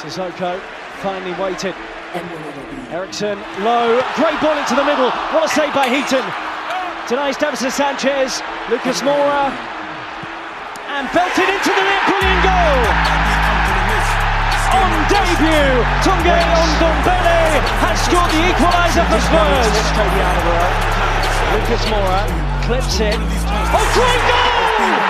Sissoko finally waited. Eriksen low, great ball into the middle. What a save by Heaton. Tonight's Davinson Sanchez, Lucas Moura, and belted into the net. Brilliant goal. On debut, Tanguy Ndombele has scored the equaliser for Spurs. Lucas Moura clips it. Oh, great goal!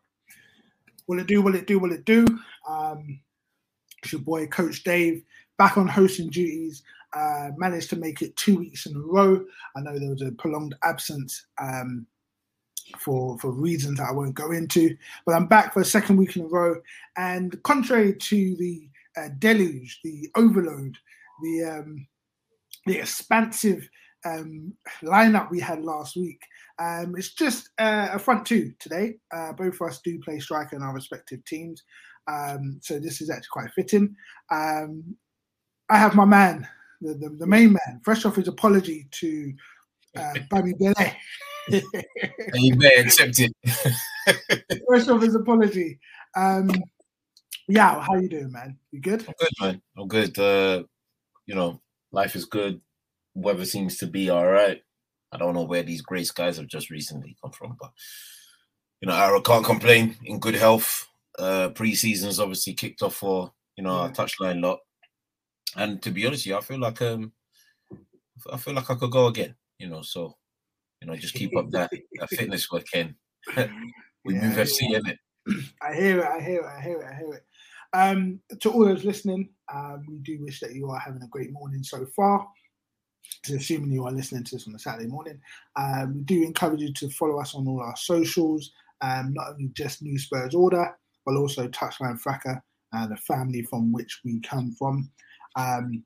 Will it do? Will it do? Will it do? Um, it's your boy, Coach Dave, back on hosting duties. Uh, managed to make it two weeks in a row. I know there was a prolonged absence um, for for reasons that I won't go into, but I'm back for a second week in a row. And contrary to the uh, deluge, the overload, the um, the expansive um, lineup we had last week, um, it's just uh, a front two today. Uh, both of us do play striker in our respective teams, um, so this is actually quite fitting. Um, I have my man, the, the, the main man, fresh off his apology to uh, Bami Bele. You better accept it. fresh off his apology. Um, yeah, how you doing, man? You good? I'm good, man. I'm good. Uh, you know, life is good. Weather seems to be all right. I don't know where these great skies have just recently come from, but you know, I can't complain. In good health. Uh, pre-season's obviously kicked off for you know our Yeah. touchline lot, and to be honest, you, I feel like um, I feel like I could go again. You know, so you know, just keep up that, that fitness work, Ken. we move Yeah, FC, innit? I hear it. I hear it. I hear it. I hear it. Um, to all those listening, um, we do wish that you are having a great morning so far. Assuming you are listening to this on a Saturday morning, um, we do encourage you to follow us on all our socials, um, not only just New Spurs Order, but also Touchline Fracas and the family from which we come from. Um,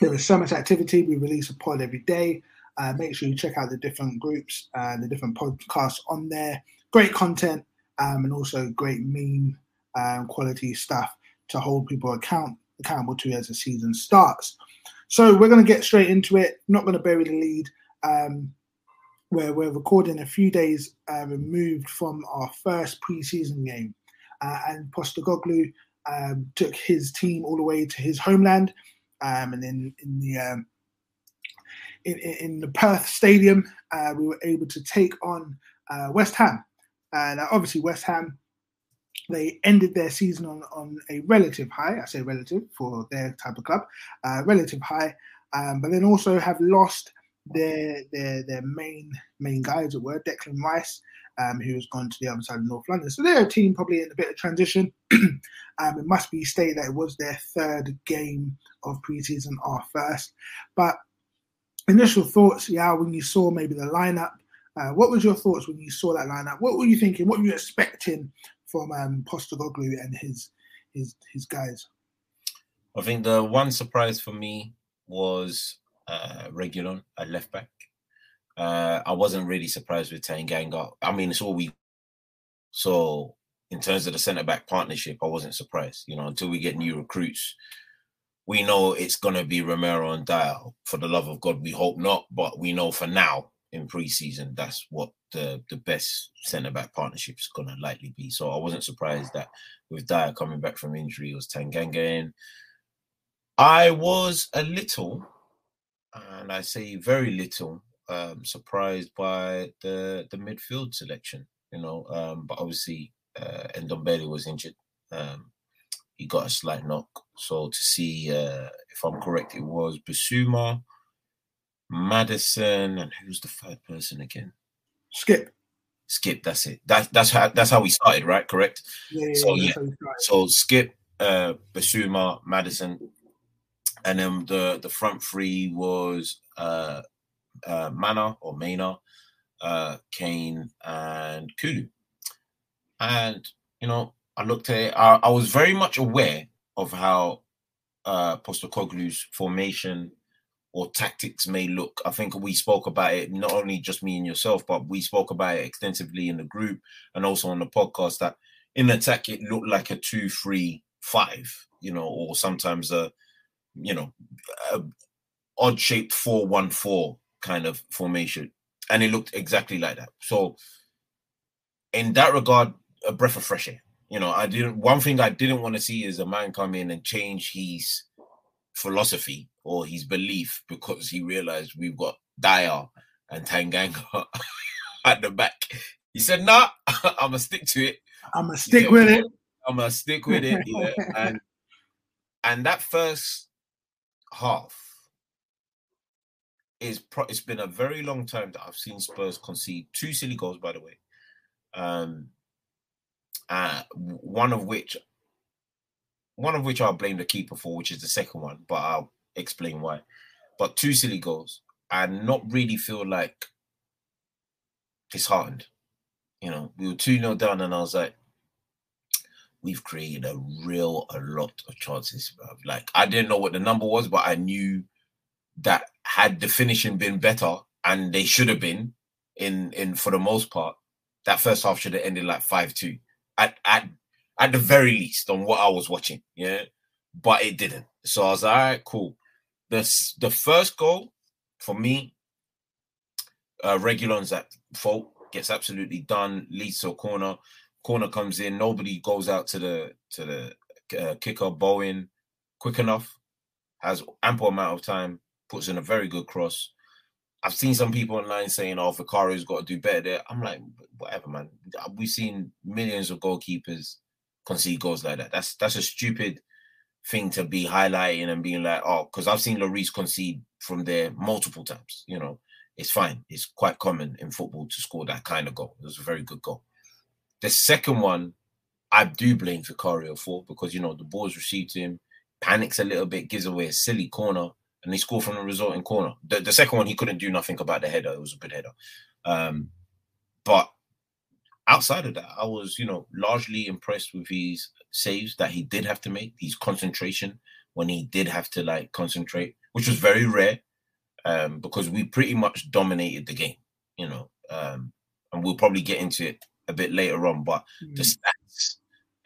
there is so much activity. We release a pod every day. Uh, make sure you check out the different groups and the different podcasts on there. Great content um, and also great meme um, quality stuff to hold people account accountable to as the season starts. So we're going to get straight into it. Not going to bury the lead. Um, where we're recording a few days uh, removed from our first preseason game, uh, and Postecoglou um, took his team all the way to his homeland, um, and then in the um, in, in in the Perth Stadium, uh, we were able to take on uh, West Ham, and uh, obviously West Ham they ended their season on, on a relative high. I say relative for their type of club, uh, relative high. Um, but then also have lost their their their main main guy, as it were, Declan Rice, um, who has gone to the other side of North London. So they're a team probably in a bit of transition. um, it must be stated that it was their third game of preseason, our first. But initial thoughts, yeah, when you saw maybe the lineup, uh, what was your thoughts when you saw that lineup? What were you thinking? What were you expecting from um, Postecoglou and his his his guys? I think the one surprise for me was uh, Reguilon at left back. Uh, I wasn't really surprised with Tanganga. I mean, it's all we. So in terms of the centre back partnership, I wasn't surprised. You know, until we get new recruits, we know it's gonna be Romero and Dier. For the love of God, we hope not, but we know for now in preseason that's what the the best centre back partnership is gonna likely be. So I wasn't surprised that with Dier coming back from injury, it was Tanganga in. I was a little, and I say very little, um, surprised by the the midfield selection. You know, um, but obviously uh, Ndombele was injured. Um, he got a slight knock. So to see, uh, if I'm correct, it was Bissouma, Maddison, and who's the third person again? Skipp. Skipp. That's it. That, that's how that's how we started, right? Correct. Yeah. So yeah, yeah. that's how we started. So Skipp, uh, Bissouma, Maddison, and then the the front three was uh, uh, Mana or Mana, uh, Kane, and Kulu. And you know, I looked at it. I, I was very much aware of how uh, Postecoglou's formation or tactics may look. I think we spoke about it, not only just me and yourself, but we spoke about it extensively in the group and also on the podcast that in attack it looked like a two, three, five, you know, or sometimes a, you know, odd shaped four, one, four kind of formation. And it looked exactly like that. So in that regard, a breath of fresh air. You know, I didn't one thing I didn't want to see is a man come in and change his philosophy or his belief because he realized we've got Dier and Tanganga at the back. He said, "Nah, I'm gonna stick to it. I'm gonna stick with it. I'm gonna stick with it." Yeah, and and that first half is pro- it's been a very long time that I've seen Spurs concede two silly goals. By the way, um, uh, one of which one of which I'll blame the keeper for, which is the second one, but I'll explain why. But two silly goals and not really feel like disheartened. You know, we were 2 0 down, and I was like, we've created a real, a lot of chances. Like, I didn't know what the number was, but I knew that had the finishing been better, and they should have been in, in for the most part, that first half should have ended like 5 2 at, at at the very least on what I was watching. Yeah, but it didn't. So I was like, all right, cool. The the first goal for me, uh, Reguilon's at fault, gets absolutely done, leads to a corner. Corner comes in, nobody goes out to the to the uh, kicker. Bowen, quick enough, has ample amount of time, puts in a very good cross. I've seen some people online saying, "Oh, Vicario's got to do better there." I'm like, whatever, man. We've seen millions of goalkeepers concede goals like that. That's that's a stupid thing to be highlighting and being like, "Oh," because I've seen Lloris concede from there multiple times. You know, it's fine. It's quite common in football to score that kind of goal. It was a very good goal. The second one, I do blame Vicario for because you know the ball's received to him, panics a little bit, gives away a silly corner, and they score from the resulting corner. The, the second one, he couldn't do nothing about the header. It was a good header. Um, but outside of that, I was, you know, largely impressed with his saves that he did have to make, his concentration when he did have to like concentrate, which was very rare um, because we pretty much dominated the game, you know. Um, and we'll probably get into it a bit later on, but the stats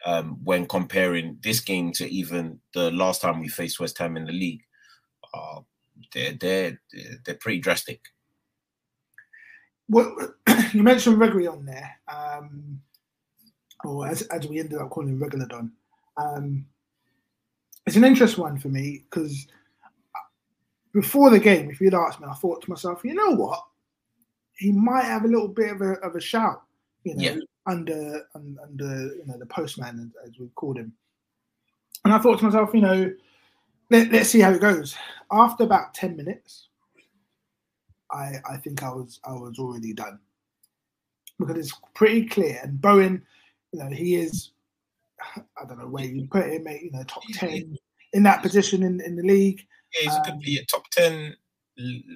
um, when comparing this game to even the last time we faced West Ham in the league, uh, they're they're they're pretty drastic. Well, you mentioned Reguilon there, um, or as, as we ended up calling him. Um, it's an interesting one for me because before the game, if you'd asked me, I thought to myself, you know what, he might have a little bit of a, of a shout. You know, Yeah. under under you know the postman as we called him. And I thought to myself, you know, let, us see how it goes. After about ten minutes, I I think I was I was already done because it's pretty clear. And Bowen, you know, he is I don't know where you put him, mate, you know, top ten in that position in, in the league. Yeah, he's um, a good yeah, top ten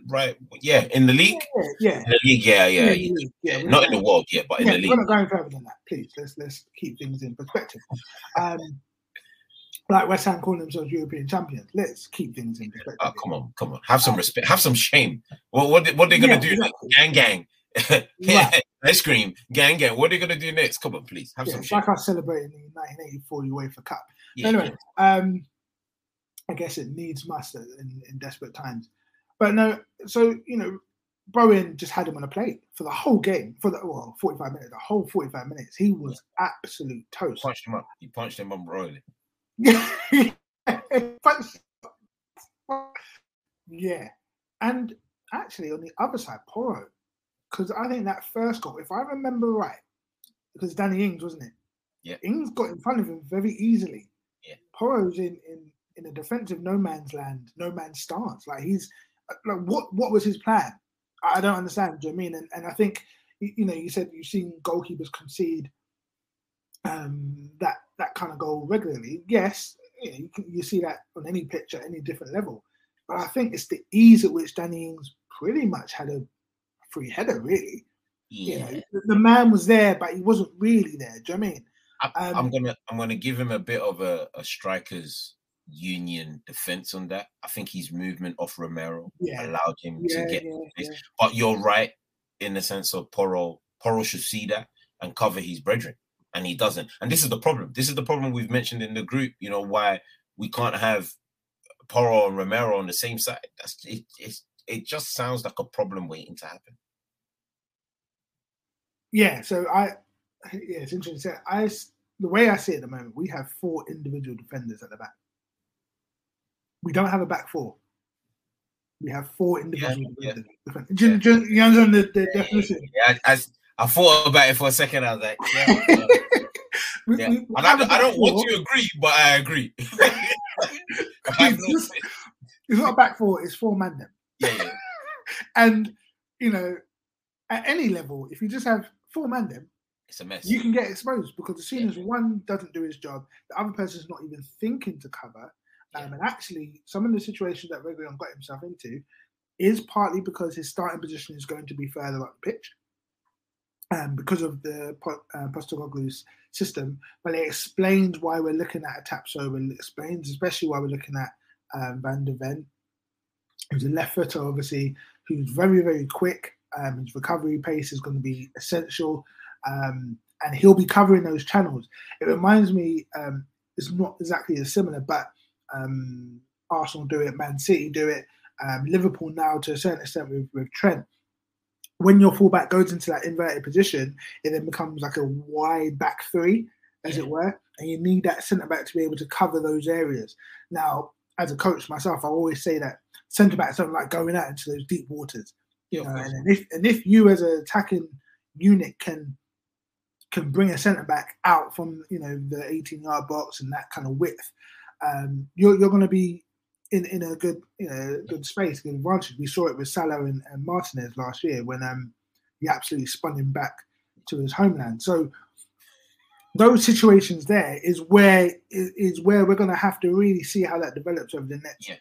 right? Yeah, in the league. Yeah, yeah. In the league, yeah, yeah, yeah. League, yeah not in the world, yeah, but in the league. We're not going further than that, please. Let's let's keep things in perspective. Um, like West Ham calling themselves European champions. Let's keep things in perspective. Oh, come on, come on. Have some respect. Have some shame. Well, what what are they gonna yeah, do? Exactly. Gang, gang. right. Ice cream, gang, gang. What are they gonna do next? Come on, please. Have yeah, some. It's shame. like I celebrated the 1984 UEFA Cup. Yeah, anyway, um, I guess it needs must in, in desperate times. But no, so you know, Bowen just had him on a plate for the whole game, for the well, 45 minutes, the whole 45 minutes. He was yeah. absolute toast. Punched him up. He punched him up royally. yeah. And actually on the other side, Porro, because I think that first goal, if I remember right, because Danny Ings, wasn't it? Yeah. Ings got in front of him very easily. Yeah. Porro's in in in a defensive no man's land, no man's stance. Like he's like what what was his plan? I don't understand. Do you know I mean? And, and I think you know you said you've seen goalkeepers concede um, that that kind of goal regularly. Yes, you, know, you, can, you see that on any pitch at any different level. But I think it's the ease at which Danny Ings pretty much had a free header. Really, yeah. You know, the, the man was there, but he wasn't really there. Do you know I mean? Um, gonna I'm gonna give him a bit of a, a striker's Union defense on that. I think his movement off Romero yeah. allowed him yeah, to get yeah, But you're right in the sense of Porro. Porro should see that and cover his brethren, and he doesn't. And this is the problem. This is the problem we've mentioned in the group. You know why we can't have Porro and Romero on the same side. That's it. It's, it just sounds like a problem waiting to happen. Yeah. So I. Yeah, it's interesting. I the way I see it at the moment, we have four individual defenders at the back. We don't have a back four. We have four individual yeah, yeah. Do, you, do, you, understand the, the definition? Yeah, I, I, thought about it for a second. I was like, yeah. we, we, we I, I, don't want to agree, but I agree. it's, it's, not a back four; it's four man them. Yeah, and you know, at any level, if you just have four man them, it's a mess. You can get exposed because as soon as one doesn't do his job, the other person's not even thinking to cover. Um, and actually, some of the situations that Reguilon got himself into is partly because his starting position is going to be further up the pitch um, because of the uh, Postecoglou's system. But it explains why we're looking at a Tapso. It explains especially why we're looking at um, Van der Ven, who's a left footer, obviously, who's very, very quick. Um, his recovery pace is going to be essential. Um, and he'll be covering those channels. It reminds me, um, it's not exactly as similar, but um, Arsenal do it, Man City do it, um, Liverpool now to a certain extent with, with Trent. When your fullback goes into that inverted position, it then becomes like a wide back three, as it were, and you need that centre back to be able to cover those areas. Now, as a coach myself, I always say that centre backs don't like going out into those deep waters. You know, and if and if you as an attacking unit can can bring a centre back out from you know the 18 yard box and that kind of width, um, you're, you're going to be in, in a good you know good space, good advantage. We saw it with Salah and, and Martinez last year when um, he absolutely spun him back to his homeland. So those situations there is where is where we're going to have to really see how that develops over the next yeah.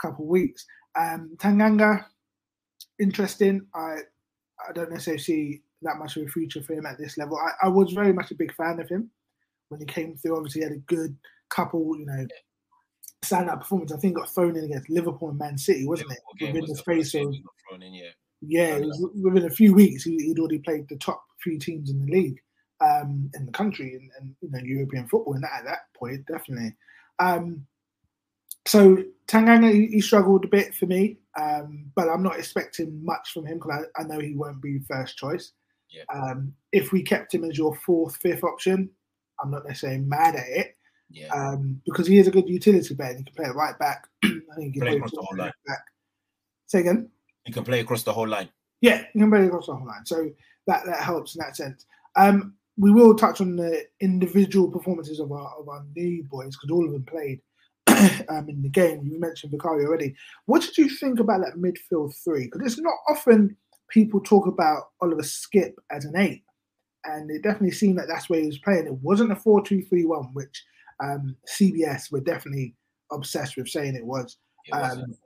couple of weeks. Um, Tanganga, interesting. I I don't necessarily see that much of a future for him at this level. I, I was very much a big fan of him when he came through. Obviously, he had a good couple, you know, standout performance. I think got thrown in against Liverpool and Man City, wasn't Liverpool it? Within the space of in, yeah. yeah, it was within a few weeks. He, would already played the top few teams in the league, um, in the country, and, and you know European football. And that, at that point, definitely. Um, so Tanganga, he, he, struggled a bit for me, um, but I'm not expecting much from him because I, I, know he won't be first choice. Yeah. Um, if we kept him as your fourth, fifth option, I'm not necessarily mad at it. Yeah. Um, because he is a good utility player. He can play it right back. I think he can play, play across the whole line. Back. Say again. He can play across the whole line. Yeah, he can play across the whole line. So that that helps in that sense. Um, we will touch on the individual performances of our of our new boys because all of them played um, in the game. You mentioned Vicario already. What did you think about that midfield three? Because it's not often people talk about Oliver Skipp as an eight, and it definitely seemed that that's where he was playing. It wasn't a four-two-three-one, which um, CBS were definitely obsessed with saying it was. It Um, wasn't. it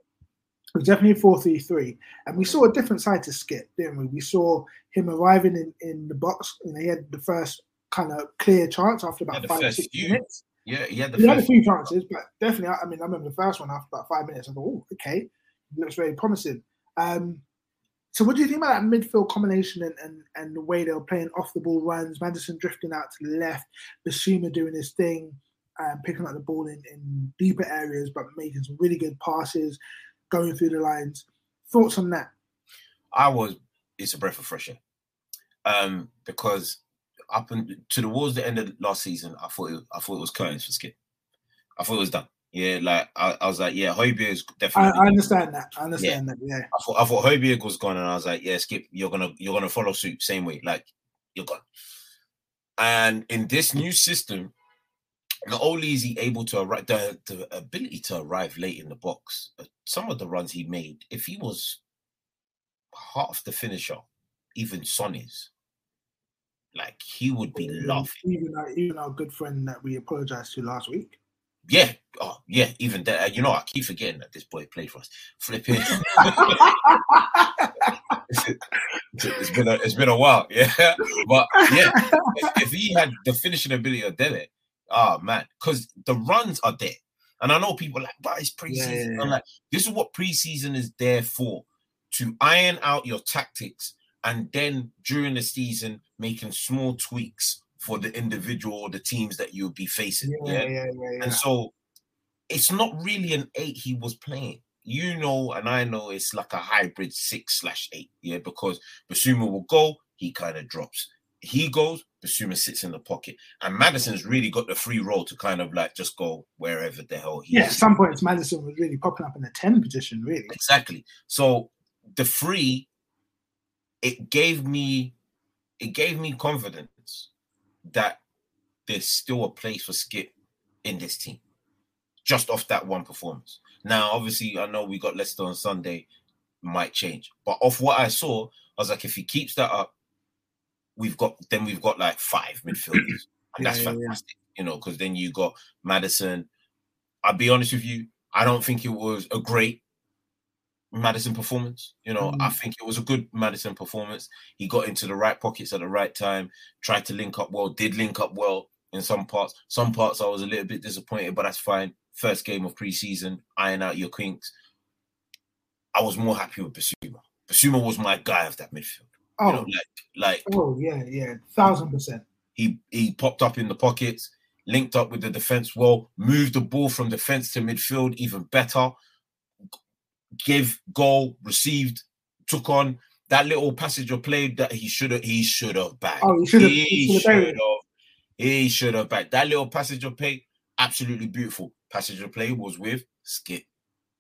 was definitely a 4 3 3. And we saw a different side to Skipp, didn't we? We saw him arriving in, in the box. You know, he had the first kind of clear chance after about five, first six few. minutes. Yeah, he had the He had a first. few chances, but definitely, I I mean, I remember the first one after about five minutes. I thought, oh, okay, looks very promising. Um, so, what do you think about that midfield combination and, and, and the way they were playing off the ball runs? Maddison drifting out to the left, Bissouma doing his thing, um, picking up the ball in, in deeper areas, but making some really good passes, going through the lines. Thoughts on that? I was. It's a breath of fresh air, um, because up and to towards the end of last season, I thought it, I thought it was curtains for Skipp. I thought it was done. Yeah, like I, I was like, yeah, Højbjerg is definitely. I understand that. I understand that. Yeah. I thought I thought Højbjerg was gone, and I was like, yeah, Skipp, you're gonna you're gonna follow suit same way, like you're gone. And in this new system, not only is he able to arrive, the the ability to arrive late in the box, uh, some of the runs he made, if he was half the finisher, even Sonny's, like he would be laughing. Even our, even our good friend that we apologized to last week. Yeah, oh yeah, even that. You know, I keep forgetting that this boy played for us. Flipping. it's been a, it's been a while, yeah. But yeah, if, if he had the finishing ability of Dele, oh man, because the runs are there, and I know people like, but it's preseason. Yeah, yeah, I'm like, this is what preseason is there for, to iron out your tactics, and then during the season making small tweaks for the individual or the teams that you'll be facing. Yeah, yeah? yeah, yeah, yeah. And so it's not really an eight he was playing. You know, and I know it's like a hybrid six slash eight, yeah, because Bissouma will go, he kind of drops. He goes, Bissouma sits in the pocket. And Maddison's really got the free roll to kind of like just go wherever the hell he yeah, at is. some points Maddison was really popping up in the 10 position, really. Exactly. So the free, it gave me it gave me confidence that there's still a place for Skipp in this team, just off that one performance. Now, obviously, I know we got Leicester on Sunday, might change, but off what I saw, I was like, if he keeps that up, we've got then we've got like five midfielders, and that's Yeah, yeah, yeah. fantastic, you know, because then you got Maddison. I'll be honest with you, I don't think it was a great Maddison performance. You know, I mm. think it was a good Maddison performance. He got into the right pockets at the right time, tried to link up well, did link up well in some parts. Some parts I was a little bit disappointed, but that's fine. First game of preseason, iron out your kinks. I was more happy with Bissouma. Bissouma was my guy of that midfield. Oh, You know, like like oh yeah, yeah, thousand percent. he he popped up in the pockets, linked up with the defense well, moved the ball from defense to midfield even better. Give goal, received, took on that little passage of play that he should have he should have backed. Oh, he should have- He should have should buried have. He should have bagged that little passage of play. Absolutely beautiful passage of play was with Skipp.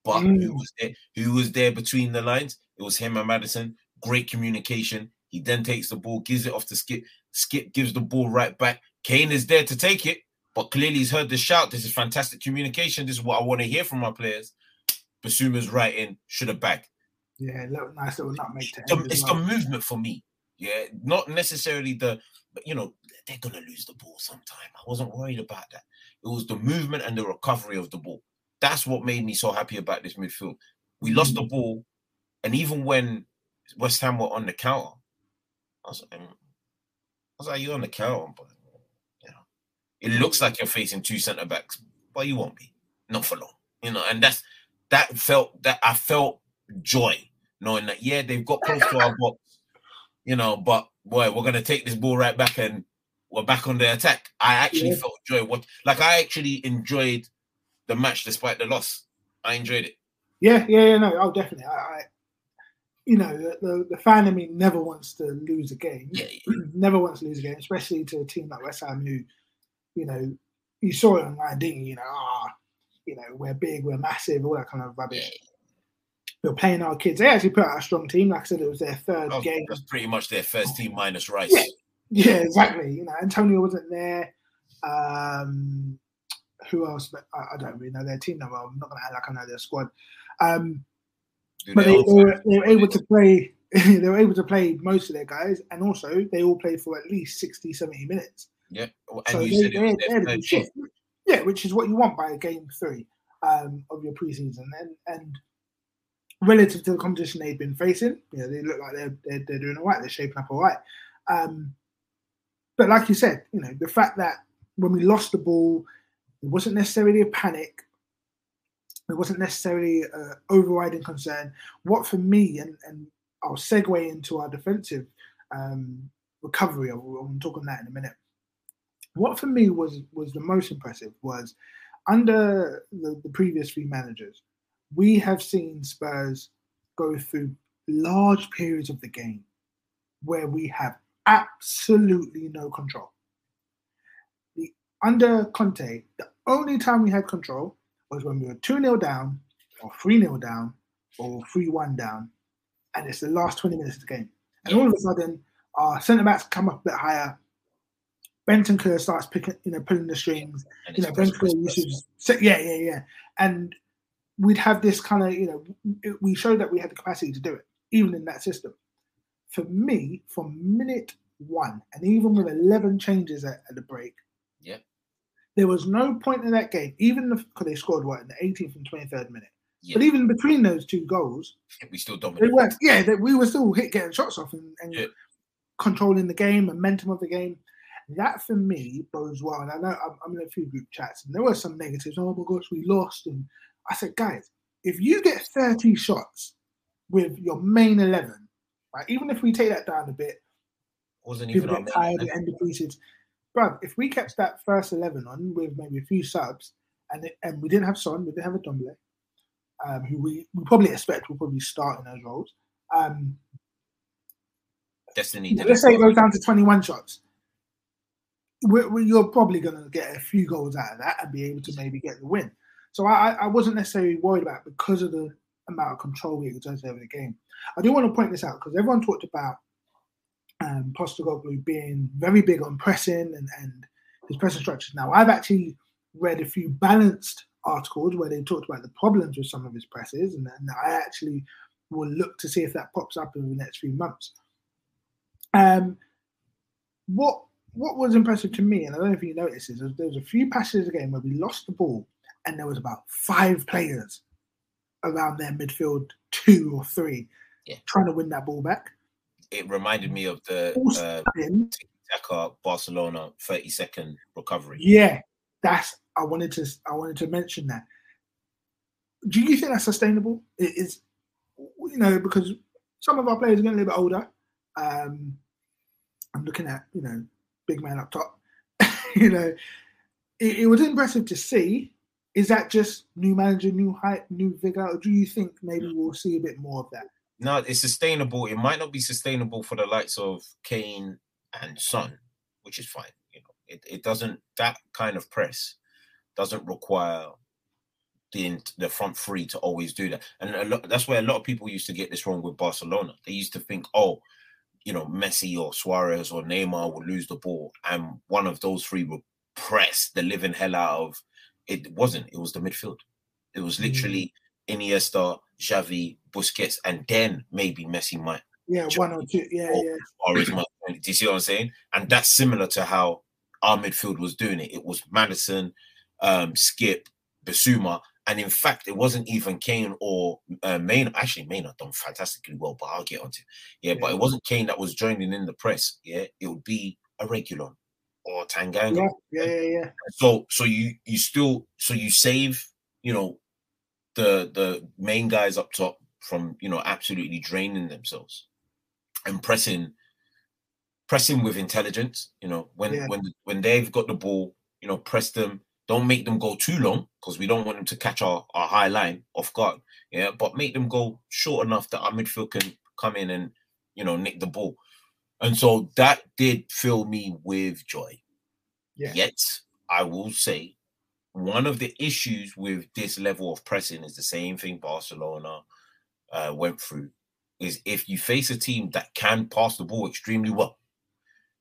But who Mm. was there? Who was there between the lines? It was him and Maddison. Great communication. He then takes the ball, gives it off to Skipp. Skipp gives the ball right back. Kane is there to take it, but clearly he's heard the shout. This is fantastic communication. This is what I want to hear from my players. Bissouma's right in, should have bagged. Yeah, little nice little nutmeg to The- it's the well. movement for me. Yeah, not necessarily the, but you know, they're gonna lose the ball sometime. I wasn't worried about that. It was the movement and the recovery of the ball. That's what made me so happy about this midfield. We lost the mm. ball, and even when West Ham were on the counter, I was, like, mm, I was like, "You're on the counter, but you know, it looks like you're facing two centre backs, but you won't be, not for long." You know, and that's that felt that I felt joy knowing that yeah, they've got close to our box, you know, but boy, we're gonna take this ball right back and we're back on the attack. I actually Yeah. felt joy. What like I actually enjoyed the match despite the loss. I enjoyed it. Yeah, yeah, yeah, no, oh, definitely. I, I you know, the, the, the fan in me never wants to lose a game. Yeah, never wants to lose a game, especially to a team like West Ham who, you know, you saw it online, didn't you? You know, ah, you know, we're big, we're massive, all that kind of rubbish. We're playing our kids. They actually put out a strong team. Like I said, it was their third Oh, game. that's pretty much their first team minus Rice. Yeah, Yeah, exactly. You know, Antonio wasn't there. Um, who else? I, I don't really know their team number. I'm not gonna act like I know their squad. Um, but they, they, were, they were able to play. they were able to play most of their guys, and also they all played for at least 60, 70 minutes. Yeah, and So you they, said they, they their had a third good shot. game. Yeah, which is what you want by game three um, of your preseason, and and relative to the competition they've been facing, you know, they look like they're they're, they're doing all right. They're shaping up all right. Um, but like you said, you know, the fact that when we lost the ball, it wasn't necessarily a panic. It wasn't necessarily an overriding concern. What for me, and, and I'll segue into our defensive um, recovery. I'll, talk on that in a minute. What for me was was the most impressive was under the, the previous three managers, we have seen Spurs go through large periods of the game where we have absolutely no control. The under Conte, the only time we had control was when we were 2 0 down, or 3 0 down, or 3 1 down, and it's the last 20 minutes of the game. And all of a sudden, our centre backs come up a bit higher. Bentancur starts picking, you know, pulling the strings. And You know, Bentancur press, used press. to, say- yeah, yeah, yeah. And we'd have this kind of, you know, we showed that we had the capacity to do it, even in that system. For me, from minute one, and even with 11 changes at, at the break, Yeah. There was no point in that game, even because they scored what in the 18th and 23rd minute. Yeah. But even between those two goals, we still they dominate. weren't. Yeah, they, we were still hit getting shots off and, and Yeah. controlling the game, momentum of the game. That for me bodes well. And I know I'm, I'm in a few group chats, and there were some negatives. Oh my gosh, we lost. And I said, guys, if you get 30 shots with your main 11, right, even if we take that down a bit, Wasn't even people get tired at event. The end of pieces. Bruv, if we kept that first 11 on with maybe a few subs, and it, and we didn't have Son, we didn't have a Ndombele, um, who we, we probably expect will probably start in those roles. Um, Destiny. let's say it goes down to 21 shots. We're, we you're probably going to get a few goals out of that and be able to maybe get the win. So I, I- I wasn't necessarily worried about it because of the amount of control we exerted over the game. I do want to point this out because everyone talked about um, Postecoglou being very big on pressing and, and his pressing structures. Now, I've actually read a few balanced articles where they talked about the problems with some of his presses, and, and I actually will look to see if that pops up in the next few months. Um, what what was impressive to me, and I don't know if you noticed, is there was- a few passes of the game where we lost the ball, and there was about five players around their midfield, two or three, Yeah. trying to win that ball back. It reminded me of the uh, Barcelona 30 second recovery. yeah, that's I wanted to I wanted to mention that. Do you think that's sustainable? It is, you know, because some of our players are getting a little bit older. Um, I'm looking at you know big man up top. you know, it, it was impressive to see. Is that just new manager, new hype, new vigor, or do you think maybe we'll see a bit more of that? No, it's sustainable. It might not be sustainable for the likes of Kane and Son, which is fine. You know, it, it doesn't that kind of press doesn't require the the front three to always do that. And a lot, that's where a lot of people used to get this wrong with Barcelona. They used to think, oh, you know, Messi or Suarez or Neymar will lose the ball, and one of those three will press the living hell out of. It wasn't. It was the midfield. It was literally mm. Iniesta, Xavi, Busquets, and then maybe Messi might Yeah, one or two. Yeah, Oh. yeah. Suarez might. Do you see what I'm saying? And that's similar to how our midfield was doing it. It was Maddison, um, Skipp, Bissouma, and in fact, it wasn't even Kane or uh, Maynard. Actually, Maynard done fantastically well, but I'll get onto it. Yeah, but it wasn't Kane that was joining in the press. Yeah, it would be a regular or Tanganga. Yeah, yeah, yeah, yeah. So so you you still so you save you know the the main guys up top from you know absolutely draining themselves and pressing pressing with intelligence. You know when Yeah. when when they've got the ball, you know press them. Don't make them go too long because we don't want them to catch our, our high line off guard. Yeah, but make them go short enough that our midfield can come in and you know nick the ball. And so that did fill me with joy. Yeah. Yet, I will say, one of the issues with this level of pressing is the same thing Barcelona uh, went through. Is if you face a team that can pass the ball extremely well,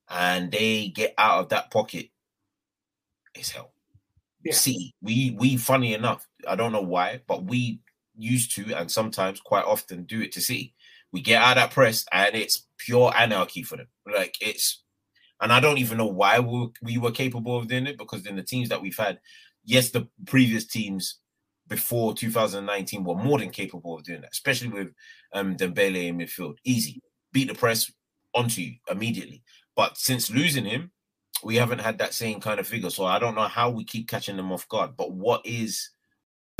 and they get out of that pocket, it's hell. Yeah. See, we we funny enough, I don't know why, but we used to and sometimes quite often do it to see. We get out of that press and it's pure anarchy for them. Like it's and I don't even know why we, we were capable of doing it because in the teams that we've had, yes, the previous teams before 2019 were more than capable of doing that, especially with um Dembele in midfield. Easy, beat the press onto you immediately. But since losing him, we haven't had that same kind of figure. So I don't know how we keep catching them off guard. But what is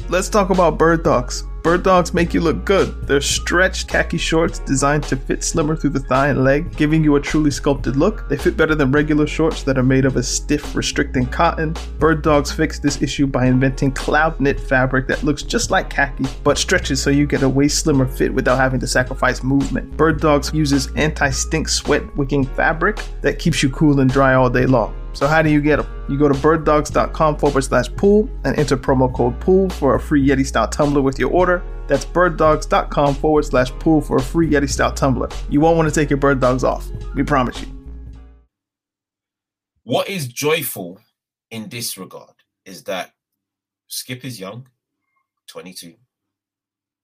Let's talk about Birddogs. Birddogs make you look good. They're stretched khaki shorts designed to fit slimmer through the thigh and leg, giving you a truly sculpted look. They fit better than regular shorts that are made of a stiff, restricting cotton. Birddogs fixed this issue by inventing cloud knit fabric that looks just like khaki, but stretches so you get a way slimmer fit without having to sacrifice movement. Birddogs uses anti stink sweat wicking fabric that keeps you cool and dry all day long. So how do you get them? You go to birddogs.com forward slash pool and enter promo code pool for a free Yeti style tumbler with your order. That's birddogs.com forward slash pool for a free Yeti style tumbler. You won't want to take your Birddogs off. We promise you. what is joyful in this regard is that Skipp is young, 22,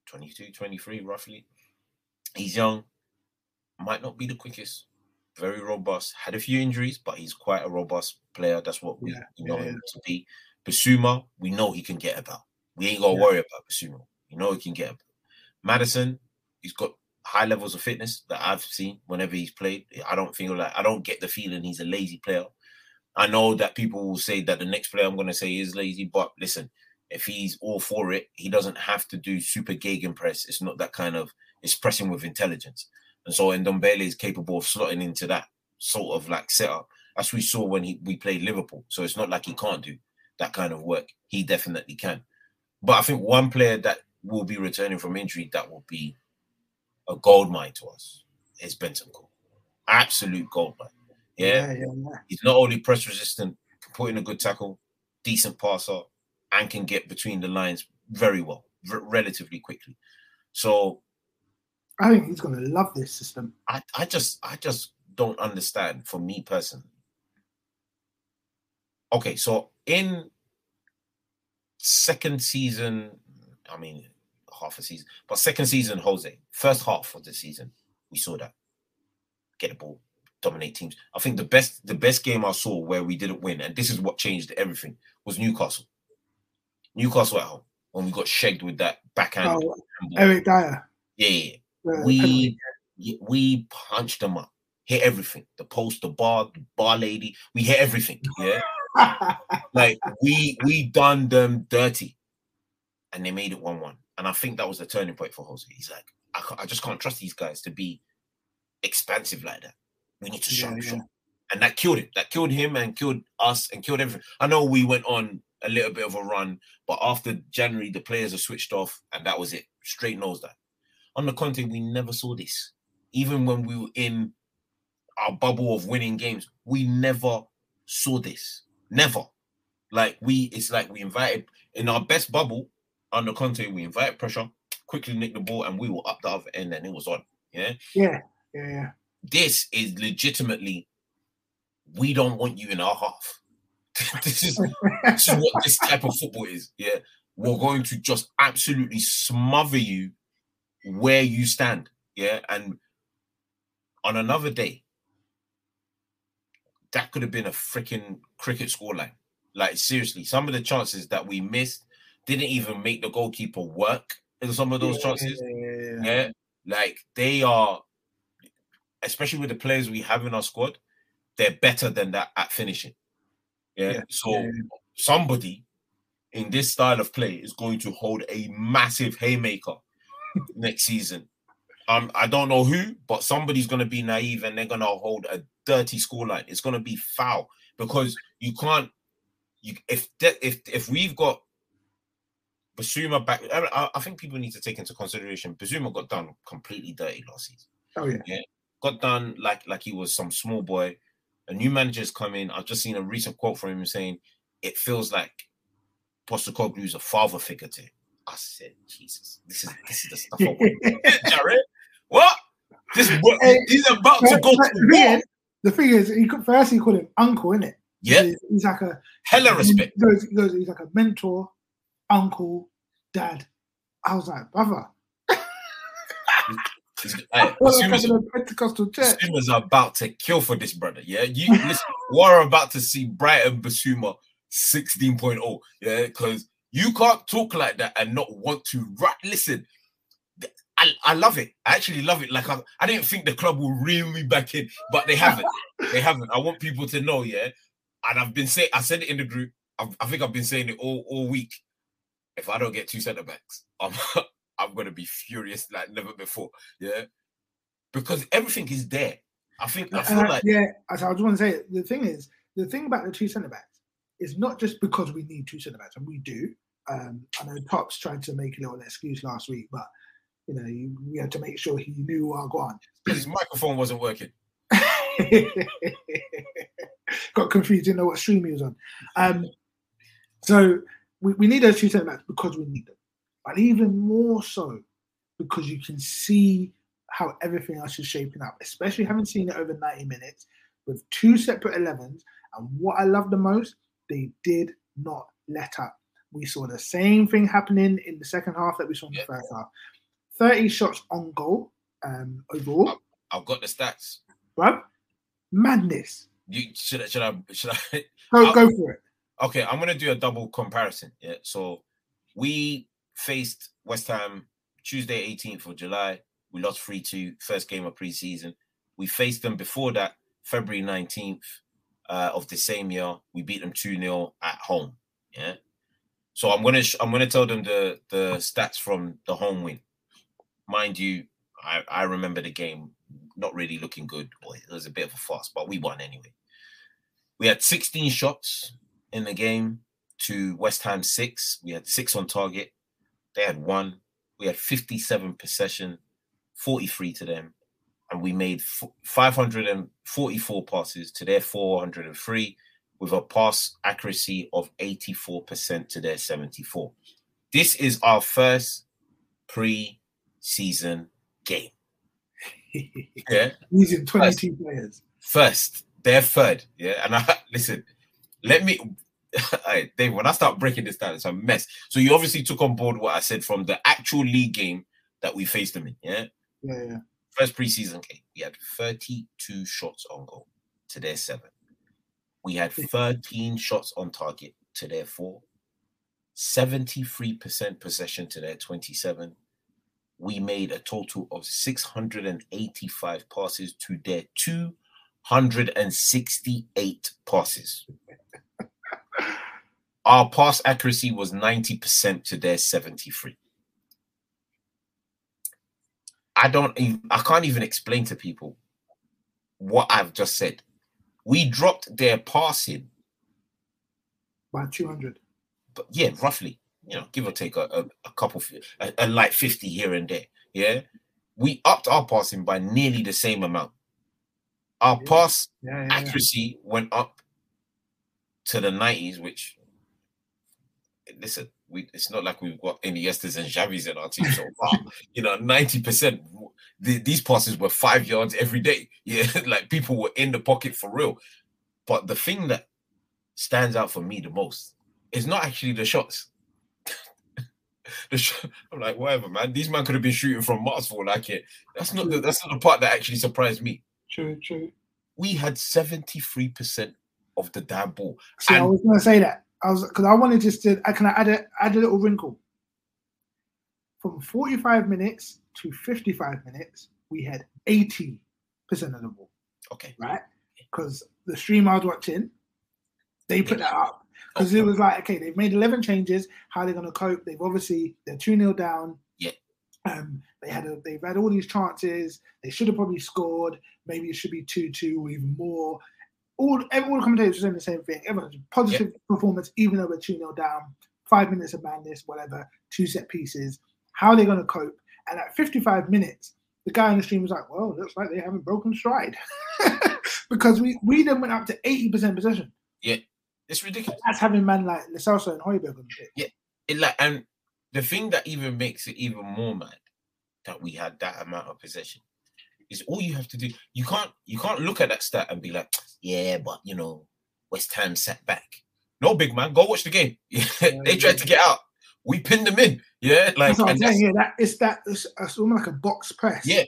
22, 23 roughly. He's young, might not be the quickest, very robust, had a few injuries, but he's quite a robust player. That's what we Yeah, know yeah, him to be. Bissouma, we know he can get about. We ain't gonna Yeah. worry about Bissouma. You know he can get. Maddison, he's got high levels of fitness that I've seen whenever he's played. I don't feel like I don't get the feeling he's a lazy player. I know that people will say that the next player I'm gonna say is lazy, but listen, if he's all for it, he doesn't have to do super gegen press. It's not that kind of it's pressing with intelligence. And so Ndombele is capable of slotting into that sort of like setup. As we saw when he we played Liverpool. So it's not like he can't do that kind of work. He definitely can. But I think one player that will be returning from injury that will be a gold mine to us is Bentancur. Absolute gold mine. Yeah. yeah, yeah, yeah. He's not only press resistant, can put in a good tackle, decent passer, and can get between the lines very well, r- relatively quickly. So I think he's going to love this system. I, I just I just don't understand for me personally. Okay, so in second season, I mean half a season, but second season, Jose, first half of the season, we saw that. Get the ball, dominate teams. I think the best the best game I saw where we didn't win, and this is what changed everything, was Newcastle. Newcastle at home when we got shagged with that backhand. Oh. Eric Dier. Yeah, yeah, yeah we y- we punched them up, hit everything. The post, the bar, the bar lady, we hit everything. Yeah, like we we done them dirty, and they made it one one. And I think that was the turning point for Jose. He's like, I, I just can't trust these guys to be expansive like that. We need to Yeah, show, yeah. show. And that killed it. That killed him and killed us and killed everything. I know we went on a little bit of a run, but after January, the players are switched off, and that was it. Straight nose that. On the Conte, we never saw this. Even when we were in our bubble of winning games, we never saw this. Never. Like we, it's like we invited in our best bubble under Conte, we invite pressure, quickly nick the ball, and we were up the other end, and it was on. Yeah. yeah, yeah, yeah. This is legitimately, we don't want you in our half. this is this is what this type of football is. Yeah. We're going to just absolutely smother you where you stand. Yeah. And on another day, that could have been a freaking cricket scoreline. Like, seriously, some of the chances that we missed didn't even make the goalkeeper work in some of those chances. Yeah, yeah, yeah. Like, they are, especially with the players we have in our squad, they're better than that at finishing. Yeah. So somebody in this style of play is going to hold a massive haymaker next season. Um, I don't know who, but somebody's going to be naive and they're going to hold a dirty scoreline. It's going to be foul because you can't. You if that if if we've got Bissouma back, I, I- think people need to take into consideration Bissouma got done completely dirty last season Oh yeah. got done like like he was some small boy. A new manager's come in. I've just seen a recent quote from him saying it feels like Postecoglou is a father figure to him. I said, Jesus, this is this is the stuff. I want. Jared, what? This what he's about to go but to war. The thing is, he could first he called him uncle, innit? Yeah. He's, he's like a Hella respect. He goes, he goes, he's like a mentor, uncle, dad. I was like, brother. Hey, Well, as soon like as, in a Pentecostal church. About to kill for this brother. Yeah, you listen. We're about to see Brighton Bissouma 16.0. Yeah, because you can't talk like that and not want to. Right, listen. I, I love it. I actually love it. Like I, I didn't think the club will reel me back in, but they haven't. they haven't. I want people to know, yeah. And I've been saying, I said it in the group. I've, I think I've been saying it all all week. If I don't get two centre backs, I'm I'm gonna be furious like never before. Yeah, because everything is there. I think I feel I- like yeah, I I just want to say the thing is, the thing about the two centre backs is not just because we need two centre backs, and we do. Um, I know Tops tried to make a little excuse last week, but you know, you, we had to make sure he knew our gone. Because his microphone wasn't working. Got confused, didn't know what stream he was on. Um, so we, we need those two centre backs because we need them, but even more so because you can see how everything else is shaping up, especially having seen it over 90 minutes with two separate 11s. And what I love the most, they did not let up. We saw the same thing happening in the second half that we saw in the first half. 30 shots on goal um, overall. I've got the stats. Bro, madness. You should I should I should I Go, I'll- go for it. Okay, I'm gonna do a double comparison. Yeah. So we faced West Ham Tuesday, 18th of July. We lost 3-2, first game of preseason. We faced them before that, February 19th uh, of the same year. We beat them 2-0 at home. Yeah. So I'm gonna sh- I'm gonna tell them the the stats from the home win. Mind you, I, I remember the game not really looking good. Or it was a bit of a fuss, but we won anyway. We had 16 shots in the game to West Ham six. We had six on target. They had one. We had 57 possession, 43 to them. And we made 544 passes to their 403 with a pass accuracy of 84% to their 74. This is our first pre-season game. Yeah. Using 22 players. First, they're third. Yeah. And I listen, let me Hey, Dave, when I start breaking this down, it's a mess. So you obviously took on board what I said from the actual league game that we faced them in. Yeah. Yeah, yeah. First preseason game, we had 32 shots on goal to their seven. We had 13 shots on target to their four. 73% possession to their 27. We made a total of 685 passes to their 268 passes. Our pass accuracy was 90% to their 73. I don't I can't even explain to people what I've just said. We dropped their passing, By 200. but yeah, roughly, you know, give or take a, a, a couple, a, a light 50 here and there. Yeah. We upped our passing by nearly the same amount. Our pass Yeah, yeah, yeah. accuracy went up to the 90s, which listen, we it's not like we've got Iniestas and Xavis in our team so far. you know, 90%. The, these passes were five yards every day. Yeah, like people were in the pocket for real. But the thing that stands out for me the most is not actually the shots. the sh- I'm like, whatever, man. These man could have been shooting from Mars for like it. That's not the, that's not the part that actually surprised me. True, true. We had 73% of the damn ball. See, I was going to say that. I was because I wanted just to. I can I add a add a little wrinkle. From 45 minutes to 55 minutes, we had 80 percent of the ball. Okay. Right? Because the stream I was watching, they put that up because it was like, okay, they've made 11 changes. How are they going to cope? They've obviously they're two 0 down. Yeah. Um, they had a, they've had all these chances. They should have probably scored. Maybe it should be two two or even more. All all the commentators were saying the same thing. Everyone's positive performance, even though we're two 0 down. Five minutes of madness, whatever. Two set pieces. How are they going to cope? And at 55 minutes, the guy on the stream was like, "Well, looks like they haven't broken stride," because we we then went up to 80 percent possession. Yeah, it's ridiculous. That's having man like Lo Celso and Højbjerg on the pitch. Yeah, it like and the thing that even makes it even more mad that we had that amount of possession Is all you have to do. You can't you can't look at that stat and be like, yeah, but you know, West Ham sat back. No, big man, go watch the game. they tried to get out. We pinned them in. Yeah, like That's I'm and saying. that's- Yeah, that it's that it's, it's almost like a box press. yeah,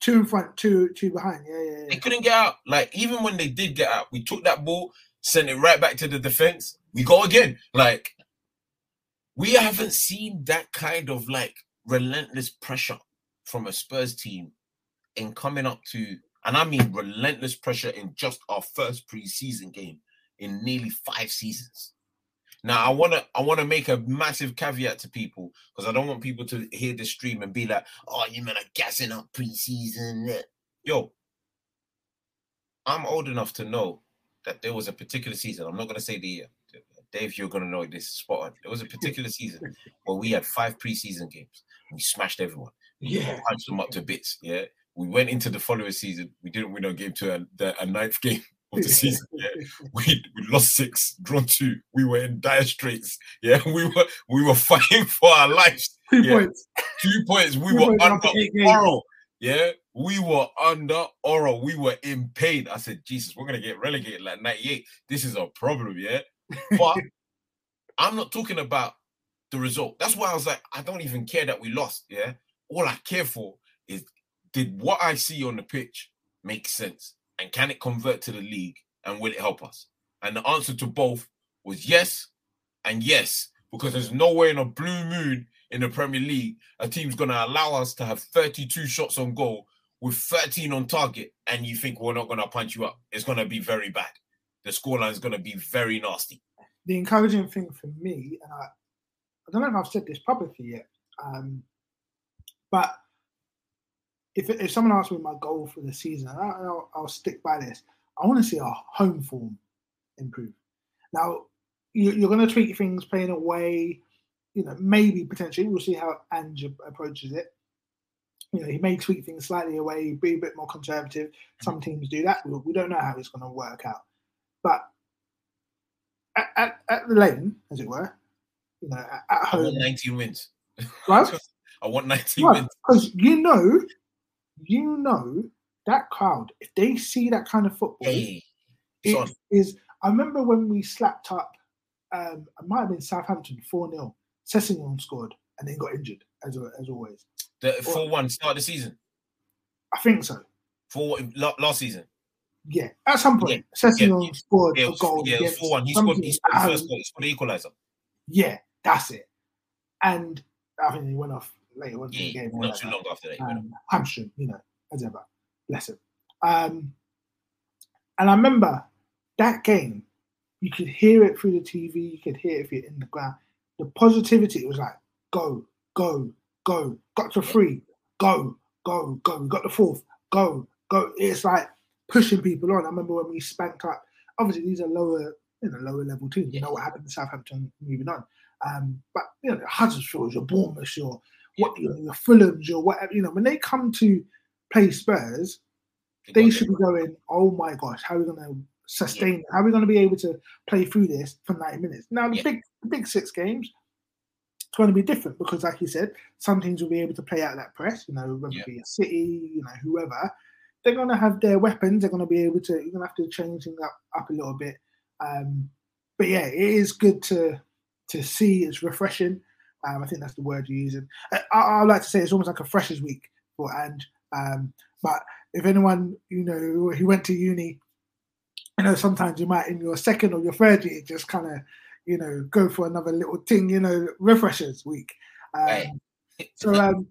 two in front, two two behind. Yeah, yeah, they couldn't get out. Like even when they did get out, we took that ball, sent it right back to the defense. We go again. Like we haven't seen that kind of like relentless pressure from a Spurs team in coming up to, and I mean relentless pressure in just our first preseason game in nearly five seasons. Now I wanna I wanna make a massive caveat to people because I don't want people to hear the stream and be like, "Oh, you men are gassing up preseason." yeah." Yo, I'm old enough to know that there was a particular season. I'm not gonna say the year. Dave, you're gonna know this spot on. There was a particular season where we had five preseason games. And we smashed everyone. We Yeah. punched them up to bits. Yeah. We went into the following season. We didn't win our game to a, the, a ninth game of the season. Yeah. We, we lost six, drawn two. We were in dire straits. Yeah. We were we were fighting for our lives. Two yeah. points. Two points. We Two were points under after eight games. Oro. Yeah. We were under Oro. We were in pain. I said, Jesus, we're gonna get relegated like 98. This is a problem, yeah. But I'm not talking about the result. That's why I was like, I don't even care that we lost. Yeah. All I care for is did what I see on the pitch make sense? And can it convert to the league? And will it help us? And the answer to both was yes and yes, because there's no way in a blue moon in the Premier League a team's gonna allow us to have 32 shots on goal with 13 on target, and you think we're not gonna punch you up. It's gonna be very bad. The scoreline is gonna be very nasty. the encouraging thing for me, and I, I don't know if I've said this publicly yet, um, but if if someone asks me my goal for the season, I, I'll, I'll stick by this. I want to see our home form improve. Now, you, you're going to tweak things playing away. You know, maybe potentially we'll see how Ange approaches it. You know, he may tweak things slightly away, be a bit more conservative. Some teams do that. We, don't know how it's going to work out, but at, at, at the lane, as it were, you know, at, at I want home, 19 wins. right? I want 19 wins. Because you know, you know that crowd. If they see that kind of football, Hey, it is. I remember when we slapped up. Um, it might have been Southampton four 0 Sessegnon scored and then got injured as as always. The 4 1 start of the season. I think so. For last season. Yeah, at some point, Sessegnon scored Yeah, it a goal. yeah, it was against 4 1. He scored, he scored the first goal. He scored the equalizer. Yeah, that's it. And I think he went off later on in the Yeah, game. not too long after that. um, hamstring, you know, as ever. Bless him. Um, and I remember that game, you could hear it through the TV, you could hear it if you're in the ground. The positivity, it was like, go, go, go, got to three, go, go, go, got the fourth, go, go. It's like pushing people on. I remember when we spanked up, obviously these are lower, you know, lower level teams. You know what happened to Southampton moving on. Um, but you know, Huddersfield, your Bournemouth, your what your, your Fulham's, or whatever, you know, when they come to play Spurs, they should be going, oh my gosh, how are we going to sustain? How are we going to be able to play through this for 90 minutes? Now, the big, the big six games, it's going to be different because, like you said, some teams will be able to play out that press. You know, whether it be a City, you know, whoever, they're going to have their weapons. They're going to be able to. You're going to have to change things up up a little bit. Um, but yeah, it is good to to see. It's refreshing. Um, I think that's the word you're using. I, I, I like to say it's almost like a freshers week for and. Um, but if anyone you know who went to uni, you know sometimes you might in your second or your third year just kind of you know go for another little thing. You know, refreshers week. Um, so um,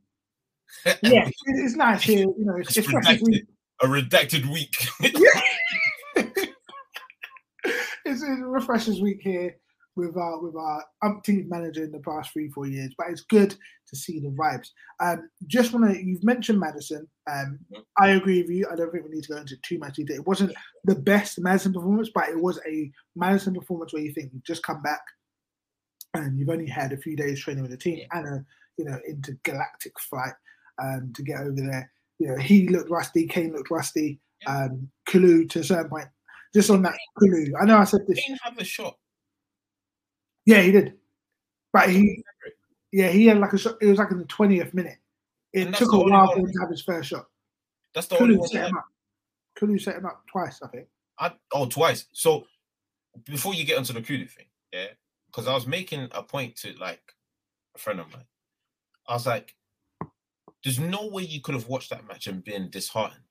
yeah, it, it's nice here. You know, it's, it's redacted. week. A redacted week. it's, it's a refreshers week here with our with our umpteenth manager in the past three four years, but it's good to see the vibes. Um, just want to you've mentioned Maddison. Um, I agree with you. I don't think we need to go into too much detail. It wasn't the best Maddison performance, but it was a Maddison performance where you think you've just come back and you've only had a few days training with the team and a you know intergalactic flight um, to get over there. You know, he looked rusty. Kane looked rusty. Um, Kulu to a certain point. Just on that Kulu, I know I said this. Kane have a shot. Yeah, he did. But he, yeah, he had like a shot. It was like in the twentieth minute. It took a while for him to have his first shot. That's the only Kulu one. set him up. Kulu set him up twice, I think. I, oh, twice. So before you get onto the Kulu thing, yeah, because I was making a point to like a friend of mine. I was like, "There's no way you could have watched that match and been disheartened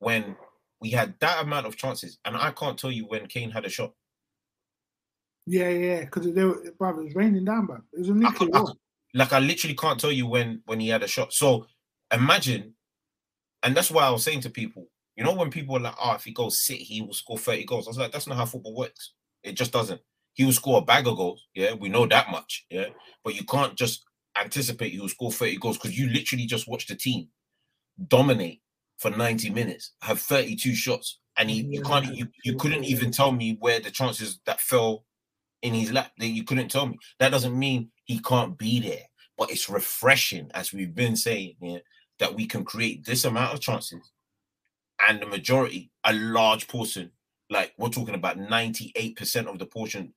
when we had that amount of chances, and I can't tell you when Kane had a shot. Yeah, yeah, because they were, brother, it was raining down, bro. It was a nuclear can't- I war. like I literally can't tell you when when he had a shot. So imagine, and that's why I was saying to people, you know, when people are like, "Oh, if he goes sit, he will score thirty goals." I was like, "That's not how football works. It just doesn't. He will score a bag of goals. Yeah, we know that much. Yeah, but you can't just anticipate he will score thirty goals because you literally just watched the team dominate for ninety minutes, have thirty-two shots, and he, you can't you, you couldn't even tell me where the chances that fell in his lap that you couldn't tell me. That doesn't mean he can't be there, but it's refreshing, as we've been saying here, that we can create this amount of chances and the majority, a large portion, like we're talking about 98% of the portion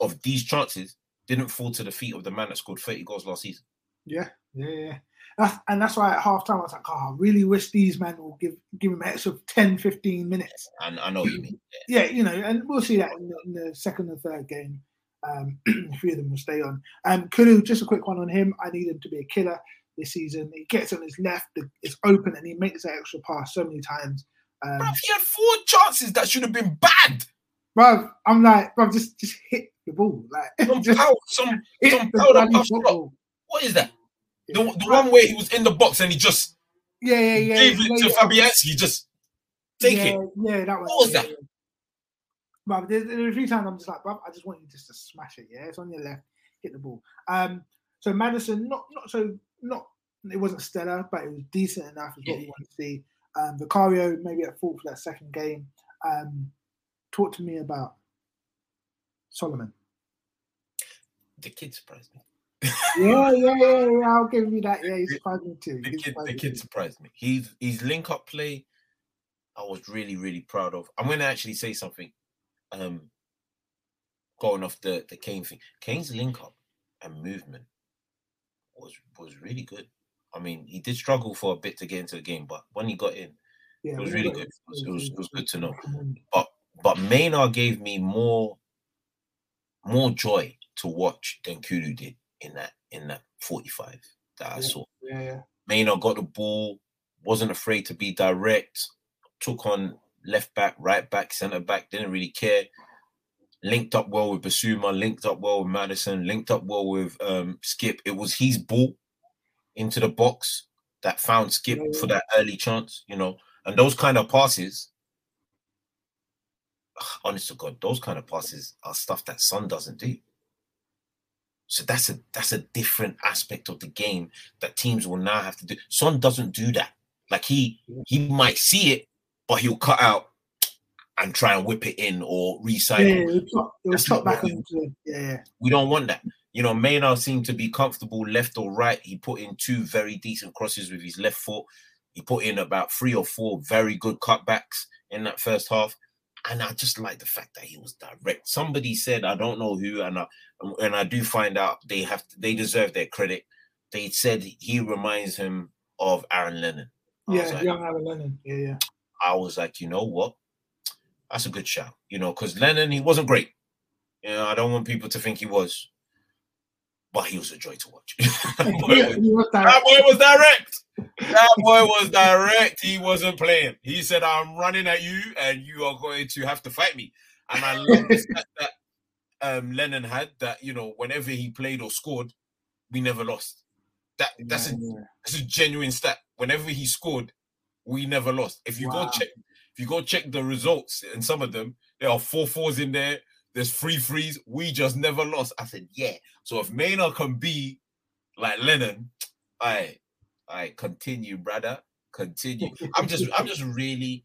of these chances didn't fall to the feet of the man that scored 30 goals last season. Yeah, yeah, yeah. That's, and that's why at half time I was like, oh, I really wish these men will give give him an extra 10, 15 minutes. And I know what you mean. Yeah, you know, and we'll see that in the, in the second and third game. Um, a few of them will stay on. Um, Kulu, just a quick one on him. I need him to be a killer this season. He gets on his left, it's open, and he makes that extra pass so many times. Um, Bruv, he had four chances that should have been bad. bro, I'm like, bro, just just hit the ball, like Some just power, some, some the powder bloody puff shot. football. What is that? The, the one where he was in the box and he just Yeah, yeah, yeah. gave it to. Fabianski. Just take yeah, it. Yeah, that was. What was yeah, that? yeah. But there's, there's a few times I'm just like, bruv, I just want you just to smash it. Yeah, it's on your left, hit the ball. Um, so Maddison, not not so not it wasn't stellar, but it was decent enough. Is what we want to see. Um, Vicario maybe at fault for that second game. Um, talk to me about Solomon. The kid surprised me. Yeah, yeah, yeah, yeah. I'll give you that. Yeah, he surprised me too. The He kid, surprised the me kid surprised me. He's his link up play. I was really, really proud of. I'm going to actually say something. Um, going off the the Kane thing, Kane's link up and movement was was really good. I mean, he did struggle for a bit to get into the game, but when he got in, Yeah, it was really good. it. It was, it was, it was good to know. But but Manor gave me more more joy to watch than Kulu did in that in that 45 that I Yeah, saw. yeah, yeah. Manor got the ball, wasn't afraid to be direct, took on left back, right back, centre back, didn't really care. Linked up well with Bissouma, linked up well with Maddison, linked up well with um, Skipp. It was his ball into the box that found Skipp for that early chance, you know. And those kind of passes, honest to God, those kind of passes are stuff that Son doesn't do. So that's a that's a different aspect of the game that teams will now have to do. Son doesn't do that. Like he he might see it, but he'll cut out and try and whip it in or recycle. yeah, it was chop, That's back we- yeah. We don't want that. You know, Manor seemed to be comfortable left or right. He put in two very decent crosses with his left foot. He put in about three or four very good cutbacks in that first half. And I just like the fact that he was direct. Somebody said, I don't know who, and I, and I do find out they have they deserve their credit. They said he reminds him of Aaron Lennon. I Yeah, like, young Aaron Lennon. Yeah, yeah. I was like, you know what? That's a good shout. You know, because Lennon, he wasn't great. You know, I don't want people to think he was, but he was a joy to watch. that, boy Yeah, was, was that direct. boy was direct. That boy was direct. He wasn't playing. He said, I'm running at you and you are going to have to fight me. And I love the stat that um, Lennon had that, you know, whenever he played or scored, we never lost. That that's a Yeah, that's a genuine stat. Whenever he scored, we never lost. If you Wow. go check, if you go check the results, and some of them there are four fours in there. There's three threes. We just never lost. I said, yeah. So if Manor can be like Lennon, I, I continue, brother. Continue. I'm just, I'm just really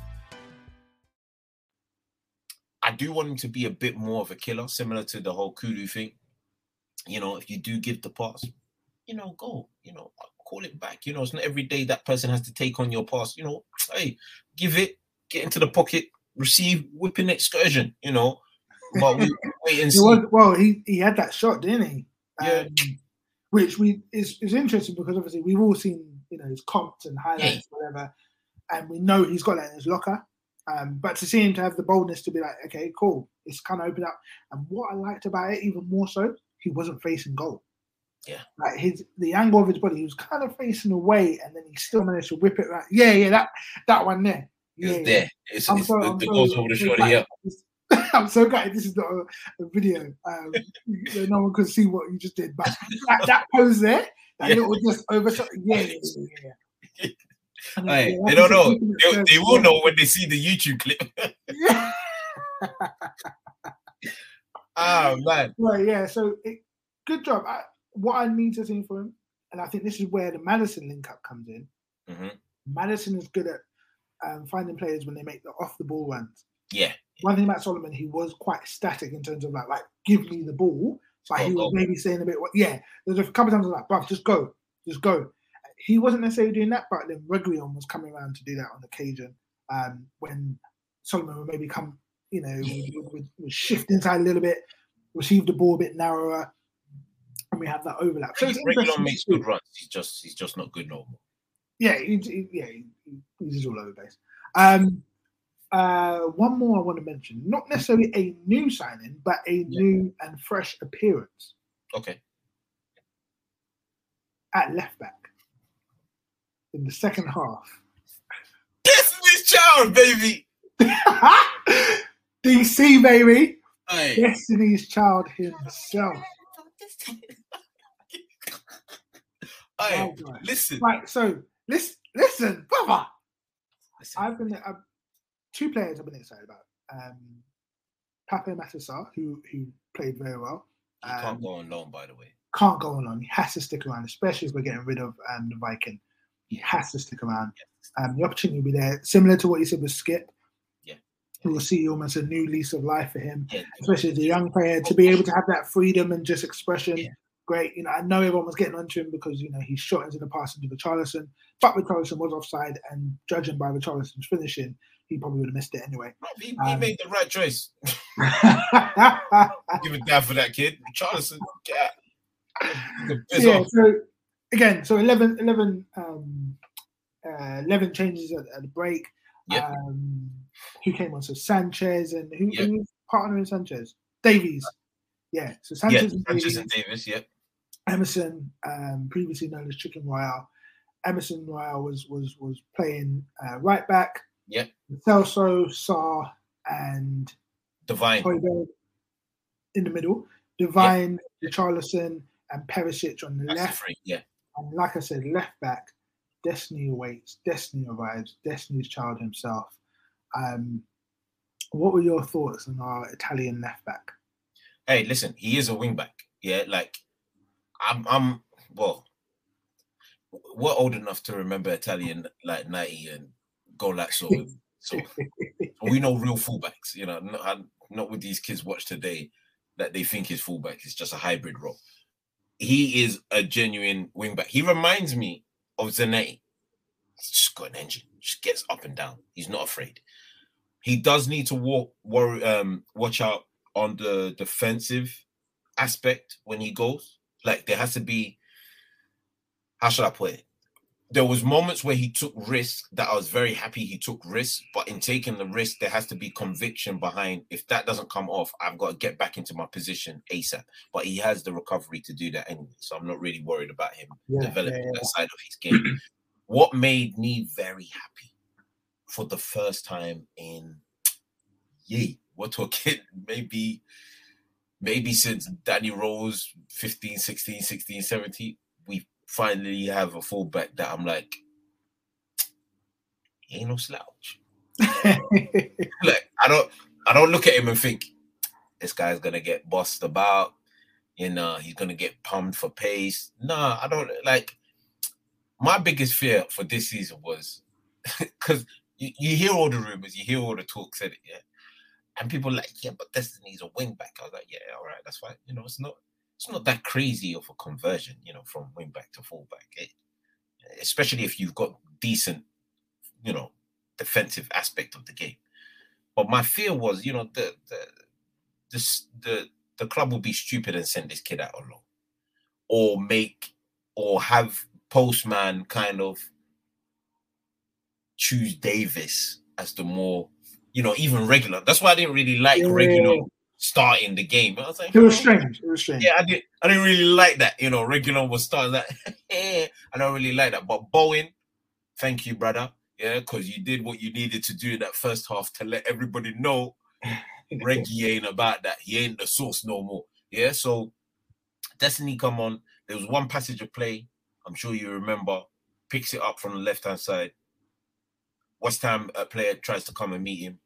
Do want him to be a bit more of a killer, similar to the whole Kulu thing. You know, if you do give the pass, you know, go, you know, call it back. You know, it's not every day that person has to take on your pass. You know, hey, give it, get into the pocket, receive, whipping excursion, you know. But we wait and see. was, well, he, he had that shot, didn't he? Yeah. Um, which we is, is interesting because obviously we've all seen you know his comps and highlights, whatever, and we know he's got that in his locker. Um, but to see him to have the boldness to be like, okay, cool, it's kind of opened up. And what I liked about it even more so, he wasn't facing goal. Yeah. Like his the angle of his body, he was kind of facing away, and then he still managed to whip it right. Yeah, yeah, that that one there. Yeah, yeah. there. It's, I'm it's so- the, I'm the so- goals over the shoulder. Yeah. I'm so glad this is not a, a video. Um, so no one could see what you just did, but that, that pose there, that Yeah. little just overshot. Yeah, yeah, yeah. yeah. And Hey, yeah, they don't know. They, they will know when they see the YouTube clip. Ah man. Right, yeah. So it, good job. I, what I need to see for him, and I think this is where the Maddison link up comes in. Mhm. Maddison is good at um, finding players when they make the off the ball runs. Yeah. One thing about Solomon, he was quite static in terms of like, like give me the ball. So Go, he was go. maybe saying a bit, yeah. There's a couple of times I was like, bruv, just go, just go. He wasn't necessarily doing that, but then Reguilon was coming around to do that on occasion um, when Solomon would maybe come, you know, would, would, would shift inside a little bit, receive the ball a bit narrower, and we have that overlap. So it's interesting Reguilon to makes good runs. He's just he's just not good no more. Yeah, he, he- yeah, he, he- he's all over the place. Um, uh, one more I want to mention, not necessarily a new signing, but a new and fresh appearance Okay. at left back in the second half. Destiny's Child, baby. DC baby, Hey. Destiny's Child himself. Hey, Oh, listen. Right, so listen, listen, brother. I've been uh, two players I've been excited about. Um, Pape Matar Sarr, who who played very well. He can't Um, go on loan, by the way. can't go on long. He has to stick around, especially as we're getting rid of um, the Viking. He has to stick around. Um, the opportunity will be there, similar to what you said with Skipp. Yeah. We will see almost a new lease of life for him, Yeah. especially as a young player to be able to have that freedom and just expression. Great, you know. I know everyone was getting onto him because you know he shot into the pass into Richarlison, but Richarlison was offside, and judging by Richarlison's finishing, he probably would have missed it anyway. He, he Um, made the right choice. Give it down for that kid. Charleston, get out. He's a piss yeah, off. so again, so 11, 11, um, uh, 11 changes at, at the break. Yep. Um, who came on? So Sanchez and who, Yep. who's partnering Sanchez? Davies. Yeah, so Sanchez and Sanchez Davies. and Davies, yeah. Emerson, um, previously known as Chicken Royale. Emerson Royal was was was playing uh, right back. Yeah. Celso, Sarr, and Devine. In the middle. Devine, Charlison, and Perisic on the That's left. three, yeah. And like I said, left back, Destiny awaits, Destiny arrives, Destiny's child himself. Um, what were your thoughts on our Italian left back? Hey, listen, he is a wing back. Yeah, like I'm I'm well, we're old enough to remember Italian like 90 and go like so. so we know real fullbacks, you know, not, not with these kids watch today that they think is fullback. It's just a hybrid role. He is a genuine wingback. He reminds me of Zanetti. He's just got an engine, just gets up and down. He's not afraid. He does need to walk, worry, um, watch out on the defensive aspect when he goes. Like there has to be, how should I put it? There was moments where he took risks that I was very happy he took risks, but in taking the risk, there has to be conviction behind. If that doesn't come off, I've got to get back into my position ASAP. But he has the recovery to do that anyway, so I'm not really worried about him Yeah, developing yeah, yeah. that side of his game. what made me very happy for the first time in yay, we're talking maybe maybe since Danny Rose 15, 16, 16, 17, we finally have a fullback that I'm like, he ain't no slouch. like I don't I don't look at him and think this guy's gonna get bossed about, you know, he's gonna get pumped for pace. Nah, I don't like my biggest fear for this season was because you, you hear all the rumors, you hear all the talk said it, yeah. And people like, yeah, but Destiny's a wing back. I was like, yeah, all right, that's fine. You know, it's not it's not that crazy of a conversion, you know, from wing back to fullback. It, especially if you've got decent, you know, defensive aspect of the game. But my fear was, you know, the the the the, the club will be stupid and send this kid out alone, or make or have postman kind of choose Davies as the more, you know, even regular. That's why I didn't really like Yeah. Reguilon starting the game. I was like, It was strange. It was strange. Yeah, I did. I didn't really like that. You know, Reguilon was starting that. I don't really like that. But Bowen, thank you, brother. Yeah, because you did what you needed to do in that first half to let everybody know Reggie ain't about that. He ain't the source no more. Yeah, so Destiny come on. There was one passage of play. I'm sure you remember. Picks it up from the left hand side. West Ham a player tries to come and meet him.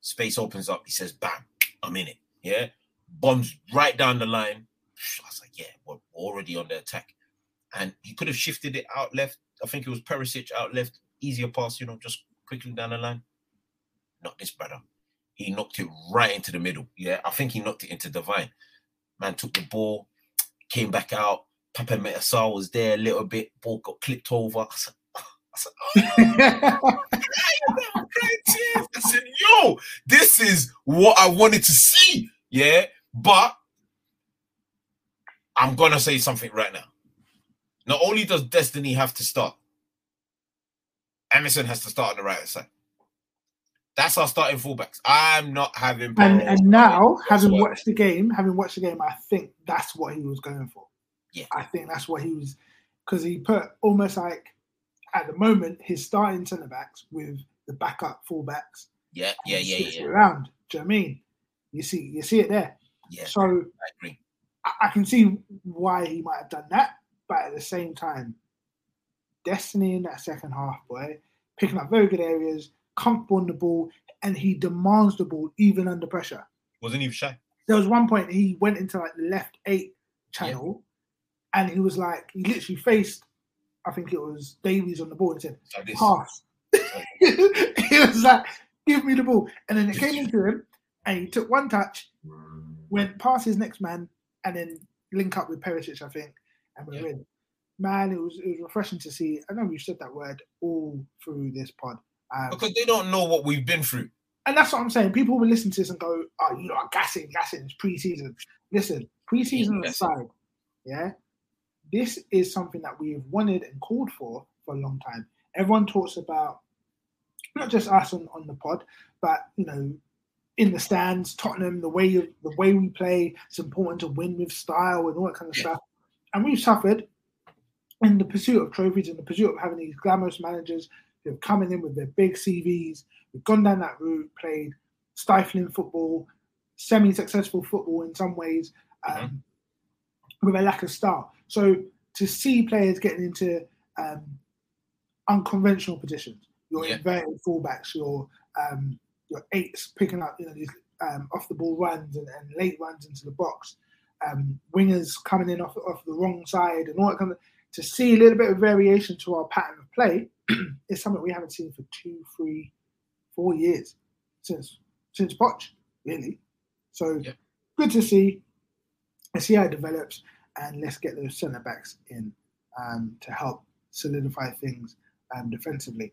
Space opens up. He says, "Bam, I'm in it." Yeah, bombs right down the line. I was like, "Yeah, we're already on the attack." And he could have shifted it out left. I think it was Perisic out left. Easier pass, you know, just quickly down the line. Not this brother. He knocked it right into the middle. Yeah, I think he knocked it into Devine. Man took the ball, came back out. Papa Matar Sarr was there a little bit. Ball got clipped over. I said, I said, oh. I said, yo, this is what I wanted to see. Yeah. But I'm to say something right now. Not only does Destiny have to start, Emerson has to start on the right side. That's our starting fullbacks. I'm not having. And and now, having whatsoever. watched the game, having watched the game, I think that's what he was going for. Yeah. I think that's what he was because he put almost like at the moment his starting centre backs with the backup fullbacks. Yeah, yeah, yeah, yeah. Around. Do you know what I mean? You see, you see it there. Yeah, So I agree. I, I can see why he might have done that, but at the same time, Destiny in that second half, boy, picking up very good areas, comfortable on the ball, and he demands the ball even under pressure. Wasn't even shy. There was one point he went into like the left eight channel, and he was like, he literally faced, I think it was Davies on the ball and said, Like pass. he was like, give me the ball. And then it came into him, and he took one touch, went past his next man, and then link up with Perisic, I think, and we're in. Man, it was it was refreshing to see. I know we've said that word all through this pod. Um, Because they don't know what we've been through. and that's what I'm saying. People will listen to this and go, "Oh, you know, gassing, gassing. It's preseason." Listen, preseason aside, yeah, this is something that we have wanted and called for for a long time. Everyone talks about not just us on, on the pod, but you know, in the stands, Tottenham, the way you, the way we play. It's important to win with style and all that kind of stuff. And we've suffered in the pursuit of trophies, in the pursuit of having these glamorous managers who have come in with their big CVs. We've gone down that route, played stifling football, semi-successful football in some ways, um, with a lack of style. So to see players getting into um, unconventional positions, your Yeah. inverted fullbacks, your um, your eights picking up, you know, these um, off the ball runs and, and late runs into the box, um, wingers coming in off off the wrong side, and all that kind of. To see a little bit of variation to our pattern of play is something we haven't seen for two, three, four years since since Poch, really. So good to see. Let's see how it develops, and let's get those centre backs in um, to help solidify things um, defensively.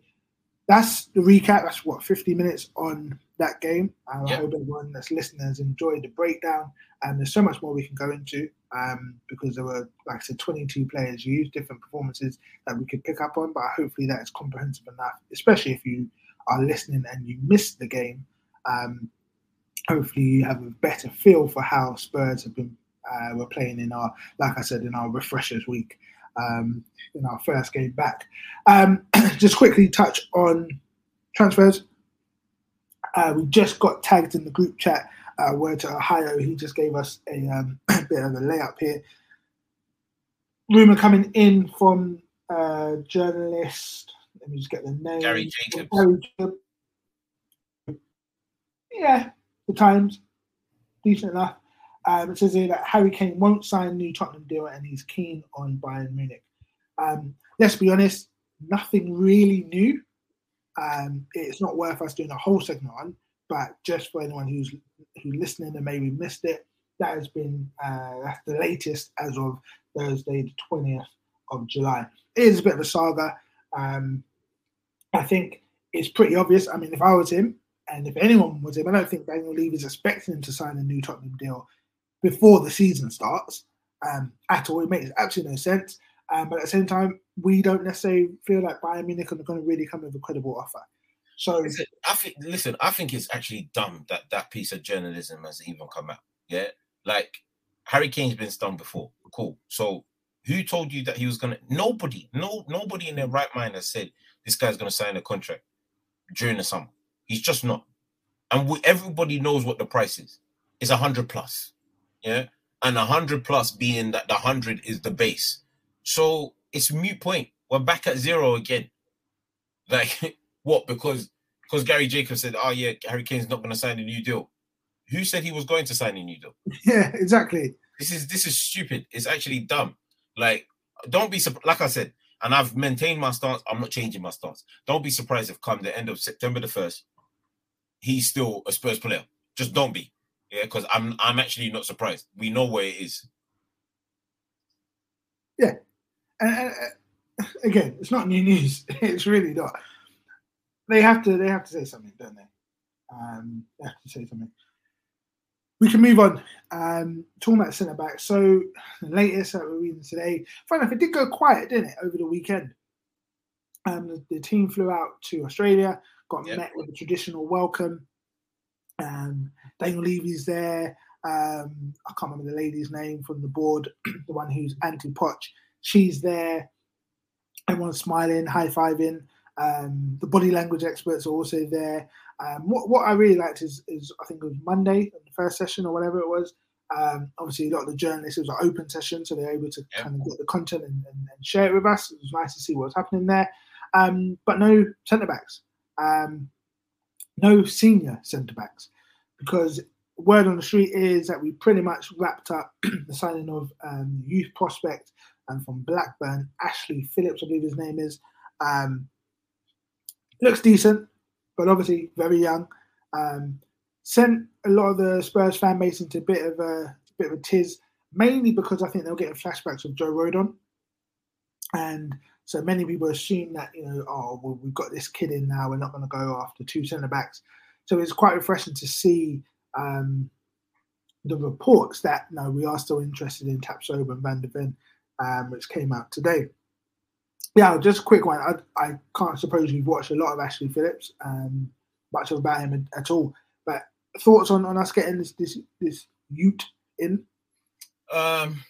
That's the recap. That's what 50 minutes on that game. Um, I hope everyone that's listening has enjoyed the breakdown. And there's so much more we can go into um, because there were, like I said, 22 players used, different performances that we could pick up on. But hopefully that is comprehensive enough, especially if you are listening and you missed the game. Um, hopefully you have a better feel for how Spurs have been uh, were playing in our, like I said, in our refreshers week. Um, in our first game back. Um, just quickly touch on transfers. Uh, we just got tagged in the group chat. Uh, word to Ohio, he just gave us a um, bit of a layup here. Rumor coming in from uh, journalist. Let me just get the name. Gary Jacobs. Gary Jacobs. Yeah, the Times, decent enough. Um, it says here that Harry Kane won't sign a new Tottenham deal and he's keen on Bayern Munich. Um, let's be honest, nothing really new. Um, it's not worth us doing a whole segment on, but just for anyone who's who's listening and maybe missed it, that has been uh, that's the latest as of Thursday, the twentieth of July. It is a bit of a saga. Um, I think it's pretty obvious. I mean, if I was him, and if anyone was him, I don't think Daniel Levy is expecting him to sign a new Tottenham deal before the season starts um, at all. It makes absolutely no sense. Um, but at the same time, we don't necessarily feel like Bayern Munich are going to really come with a credible offer. So listen, I think listen, I think it's actually dumb that that piece of journalism has even come out. Yeah, like Harry Kane's been stung before. Cool. So who told you that he was gonna? Nobody, no, nobody in their right mind has said this guy's gonna sign a contract during the summer. He's just not, and we, everybody knows what the price is. It's a hundred plus. Yeah, and a hundred plus being that the hundred is the base. So it's mute point. We're back at zero again. Like what? Because because Gary Jacobs said, "Oh yeah, Harry Kane's not going to sign a new deal." Who said he was going to sign a new deal? Yeah, exactly. This is this is stupid. It's actually dumb. Like, don't be. Like I said, and I've maintained my stance. I'm not changing my stance. Don't be surprised if come the end of September the first, he's still a Spurs player. Just don't be. Yeah, because I'm I'm actually not surprised. We know where it is. Yeah, and, and uh, again, it's not new news. It's really not. They have to. They have to say something, don't they? Um, they have to say something. We can move on. Um, talking about centre back. So the latest that we're reading today. Funny enough, it did go quiet, didn't it, over the weekend? Um, the, the team flew out to Australia, got Yep. met with a traditional welcome. Um, Daniel Levy's there. Um, I can't remember the lady's name from the board, the one who's anti Poch. She's there. Everyone's smiling, high fiving. Um, the body language experts are also there. Um, what, what I really liked is, is I think it was Monday, the first session or whatever it was. Um, obviously, a lot of the journalists, it was an open session, so they're able to kind of get the content and, and, and share it with us. It was nice to see what's happening there. Um, but no centre backs, um, no senior centre backs, because word on the street is that we pretty much wrapped up the signing of um, youth prospect and from Blackburn, Ashley Phillips, I believe his name is. Um, looks decent, but obviously very young. Um, sent a lot of the Spurs fan base into a bit of a bit of a tiz, mainly because I think they were getting flashbacks of Joe Rodon, and so many people assume that you know, oh, well, we've got this kid in now, we're not going to go after two centre backs. So it's quite refreshing to see um, the reports that no, we are still interested in Tapsoba and Van der Ven, um, which came out today. Yeah, just a quick one. I, I can't suppose you've watched a lot of Ashley Phillips, um, much about him at all. But thoughts on, on us getting this this this Ute in? Um,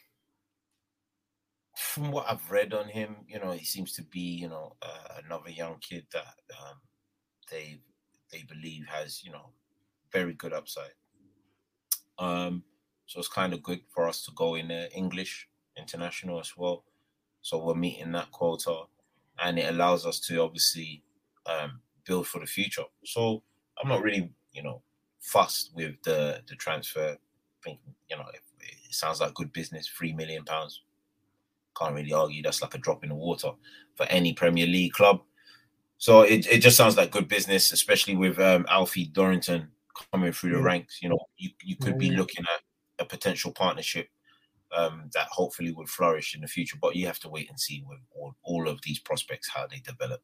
from what I've read on him, you know, he seems to be, you know, uh, another young kid that um, they they believe has, you know, very good upside. Um, so it's kind of good for us to go in there English international as well. So we're meeting that quota, and it allows us to obviously um, build for the future. So I'm not really, you know, fussed with the the transfer. I think you know it, it sounds like good business. Three million pounds. Can't really argue. That's like a drop in the water for any Premier League club. So it, it just sounds like good business, especially with um, Alfie Dorrington coming through the ranks. You know, you, you could be looking at a potential partnership um, that hopefully would flourish in the future. But you have to wait and see with all, all of these prospects how they develop.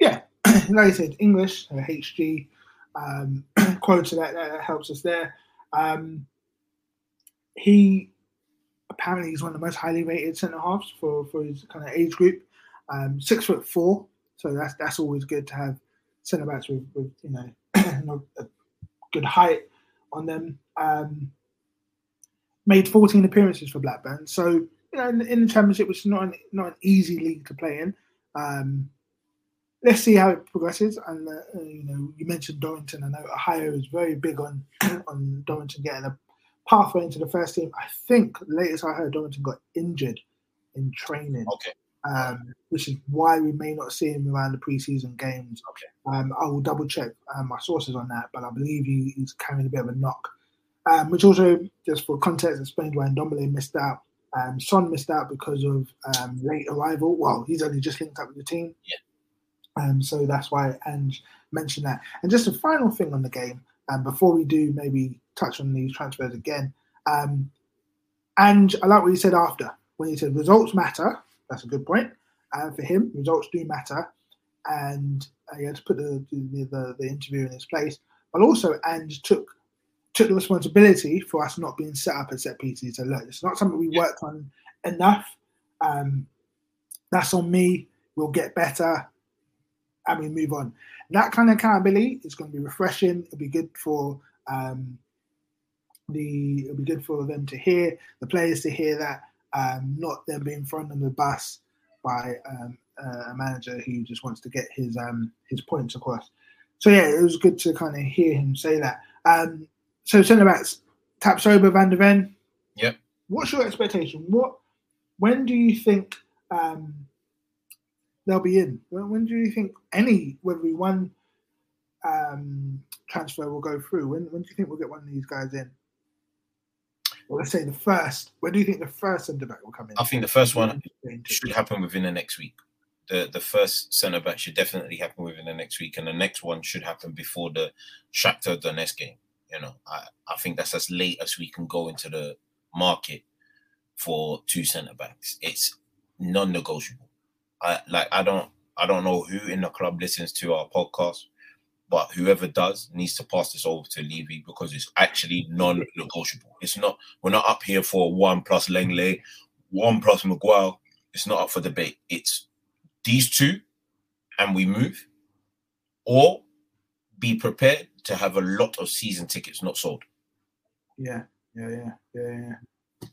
Yeah, like I said, English, uh, HG, um, quota that, that helps us there. Um, he apparently he's one of the most highly rated centre halves for, for his kind of age group. Um, six foot four, so that's that's always good to have centre backs with, with you know a good height on them. Um, made 14 appearances for Blackburn, so you know, in, in, the championship, which is not an, not an easy league to play in. Um, let's see how it progresses. And uh, uh you know, you mentioned Dorrington. I know Ohio is very big on on Dorrington getting a pathway into the first team. I think the latest I heard, Dorrington got injured in training. Okay. Um, which is why we may not see him around the preseason games. Okay. Um, I will double check um, my sources on that, but I believe he, he's carrying a bit of a knock. Um, which also, just for context, explains why Ndombele missed out. Um, Son missed out because of um, late arrival. Well, he's only just linked up with the team. Yeah. Um, so that's why Ange mentioned that. And just a final thing on the game, um, before we do maybe touch on these transfers again. Um, Ange, I like what he said after when he said results matter. That's a good point. And for him, results do matter. And uh, he had to put the, the, the, interview in his place. But also, Ange took took the responsibility for us not being set up at set pieces. So look, it's not something we worked on enough. Um, that's on me. We'll get better and we move on. That kind of accountability is going to be refreshing. It'll be good for um, the. It'll be good for them to hear the players to hear that, um, not them being thrown on the bus by um, a manager who just wants to get his um, his points across. So yeah, it was good to kind of hear him say that. Um, so centre backs, Tapsoba, Van de Ven. Yep. What's your expectation? What when do you think um, they'll be in? When, when, do you think any, whether we one um, transfer will go through? When, when do you think we'll get one of these guys in? Well, let's say the first. When do you think the first centre back will come in? I think the first one should happen within the next week. The the first centre back should definitely happen within the next week, and the next one should happen before the Shakhtar Donetsk game. You know, I, I think that's as late as we can go into the market for two centre backs. It's non-negotiable. I like I don't I don't know who in the club listens to our podcast, but whoever does needs to pass this over to Levy because it's actually non-negotiable. It's not we're not up here for one plus Lenglet, one plus Maguire. It's not up for debate. It's these two, and we move, or be prepared to have a lot of season tickets not sold. Yeah, yeah, yeah, yeah, yeah.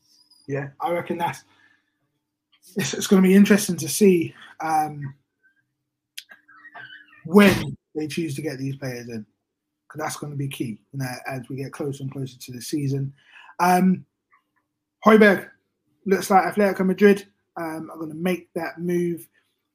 Yeah, I reckon that's it's, it's going to be interesting to see um, when they choose to get these players in, because that's going to be key you know, as we get closer and closer to the season. Um, Højbjerg looks like Atletico Madrid um, are going to make that move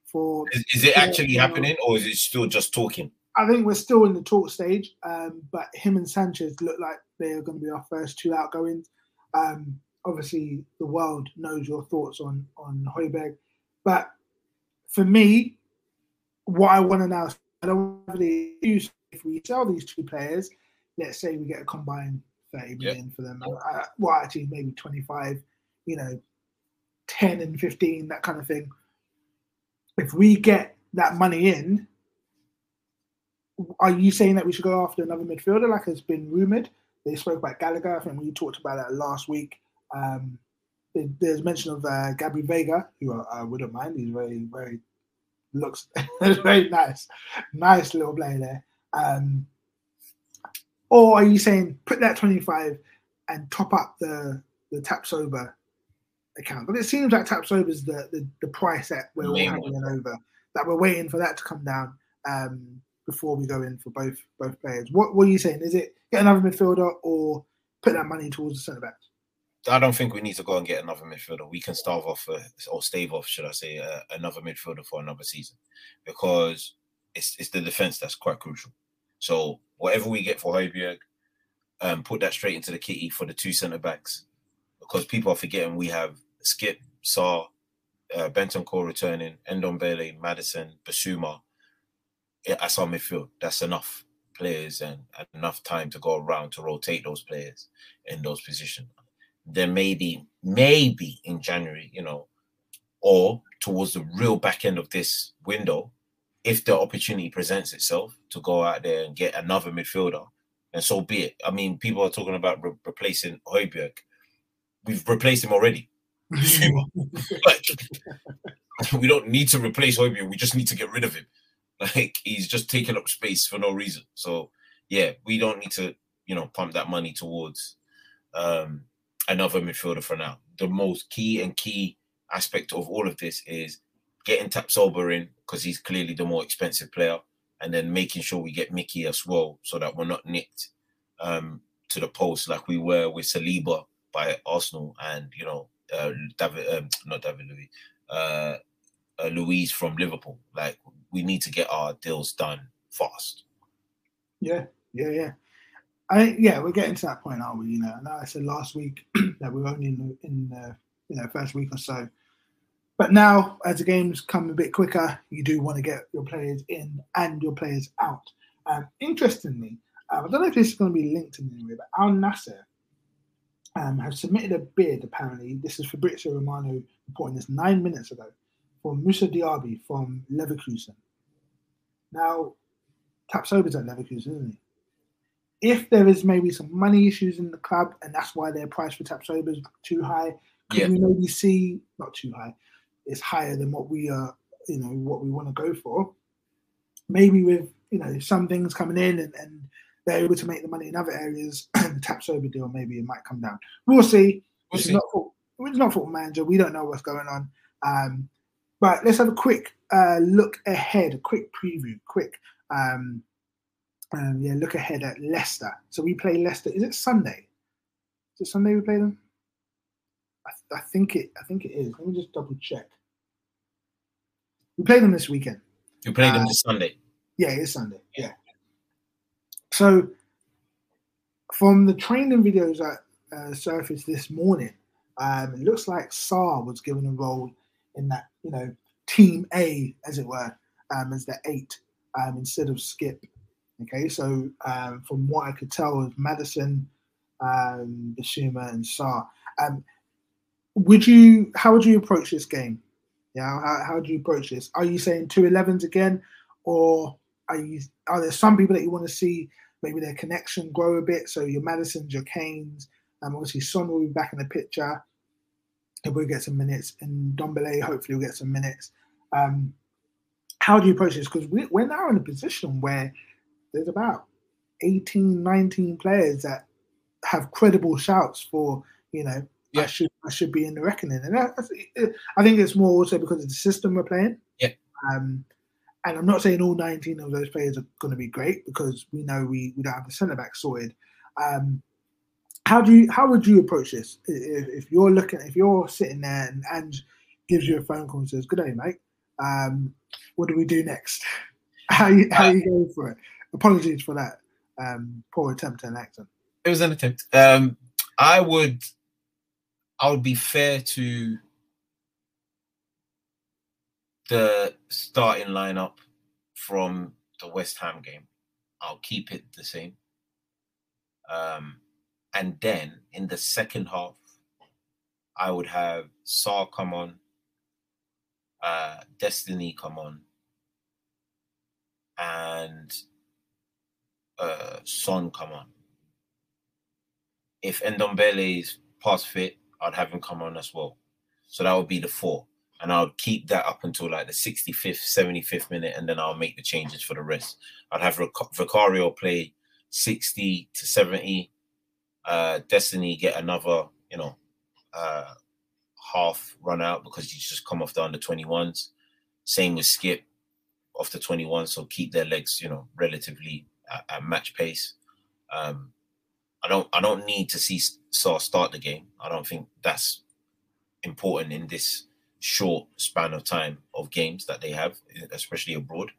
for. Is, is it actually happening, or is it still just talking? I think we're still in the talk stage, um, but him and Sanchez look like they are going to be our first two outgoings. Um, obviously the world knows your thoughts on on Højbjerg, but for me, what I want to now, I don't really use if we sell these two players. Let's say we get a combined thirty million yep. for them. Uh, well, actually, maybe twenty five. You know, ten and fifteen, that kind of thing. If we get that money in, are you saying that we should go after another midfielder, like has been rumored? They spoke about Gallagher. I think we talked about that last week. Um, there's mention of uh, Gabri Veiga, who I, I, wouldn't mind. He's very, very looks very nice, nice little player there. Um, or are you saying put that 25 and top up the the Tapsoba account? But it seems like Tapsoba is the, the, the price that we're all having over. That we're waiting for that to come down um, before we go in for both both players. What, what are you saying? Is it get another midfielder or put that money towards the centre backs? I don't think we need to go and get another midfielder. We can starve off or stave off, should I say, uh, another midfielder for another season because it's it's the defense that's quite crucial. So whatever we get for Højbjerg, um, put that straight into the kitty for the two centre backs because people are forgetting we have Skipp, Sarr, uh, Core returning, Ndombele, Maddison, Madison, Yeah, that's our midfield. That's enough players and enough time to go around to rotate those players in those positions then maybe, maybe in January, you know, or towards the real back end of this window, if the opportunity presents itself to go out there and get another midfielder, and so be it. I mean, people are talking about re- replacing Højbjerg. We've replaced him already. like, we don't need to replace Højbjerg. We just need to get rid of him. Like he's just taking up space for no reason. So yeah, we don't need to, you know, pump that money towards um another midfielder for now. The most key and key aspect of all of this is getting Tapsoba in because he's clearly the more expensive player, and then making sure we get Micky as well so that we're not nicked um, to the post like we were with Saliba by Arsenal and you know uh, David, um, not David Luiz, uh, uh, Luis from Liverpool. Like we need to get our deals done fast. Yeah, yeah, yeah. I yeah, we're getting to that point, aren't we? You know, and I said last week that we're only in the, in the you know first week or so. But now, as the games come a bit quicker, you do want to get your players in and your players out. Um, interestingly, um, I don't know if this is going to be linked in any way, but Al Nassr um, have submitted a bid. Apparently, this is Fabrizio Romano reporting this nine minutes ago for Moussa Diaby from Leverkusen. Now, Tapsoba's at Leverkusen, isn't he? If there is maybe some money issues in the club, and that's why their price for Tapsoba is too high, could Yeah. we maybe see not too high? It's higher than what we are, you know, what we want to go for. Maybe with you know some things coming in and, and they're able to make the money in other areas, the Tapsoba deal maybe it might come down. We'll see. We'll It's see. not foot- it's not football manager. We don't know what's going on. Um, but let's have a quick uh, look ahead, a quick preview, quick um, um, yeah, look ahead at Leicester. So we play Leicester. Is it Sunday? Is it Sunday we play them? I, I think it. I think it is. Let me just double check. We play them this weekend. You play them Uh, this Sunday. Yeah, it's Sunday. Yeah. So, from the training videos that uh, surfaced this morning, um, it looks like Sarr was given a role in that, you know, team A, as it were, um, as the eight um, instead of Skipp. Okay, so um, from what I could tell, was Maddison, um, Bissouma, and Sarr. Um, would you? How would you approach this game? Yeah, how, how do you approach this? Are you saying two 11s again, or are you? Are there some people that you want to see maybe their connection grow a bit? So your Maddisons, your Kanes, um, obviously Son will be back in the picture. He'll get some minutes, and Ndombele hopefully will get some minutes. Um, how do you approach this? Because we, we're now in a position where there's about 18, 19 players that have credible shouts for, you know, I should I should be in the reckoning. And I think it's more also because of the system we're playing. Yeah. Um, and I'm not saying all 19 of those players are going to be great because we know we, we don't have the centre back sorted. Um, how do you how would you approach this if, if you're looking if you're sitting there and Ange gives you a phone call and says, "Good day, mate. Um, what do we do next? How you how are you going for it?" Apologies for that um, poor attempt at an accent. It was an attempt. Um, I would, I would be fair to the starting lineup from the West Ham game. I'll keep it the same. Um, and then in the second half, I would have Sarr come on, uh, Destiny come on, and uh, Son come on. If Ndombele is past fit, I'd have him come on as well. So that would be the four. And I'll keep that up until like the 65th, 75th minute, and then I'll make the changes for the rest. I'd have Vic- Vicario play 60 to 70. Uh, Destiny get another, you know, uh, half run out because he's just come off the under 21s. Same with Skipp off the 21, so keep their legs, you know, relatively at, at match pace. Um, I don't, I don't need to see Sarr start the game. I don't think that's important in this short span of time of games that they have, especially abroad.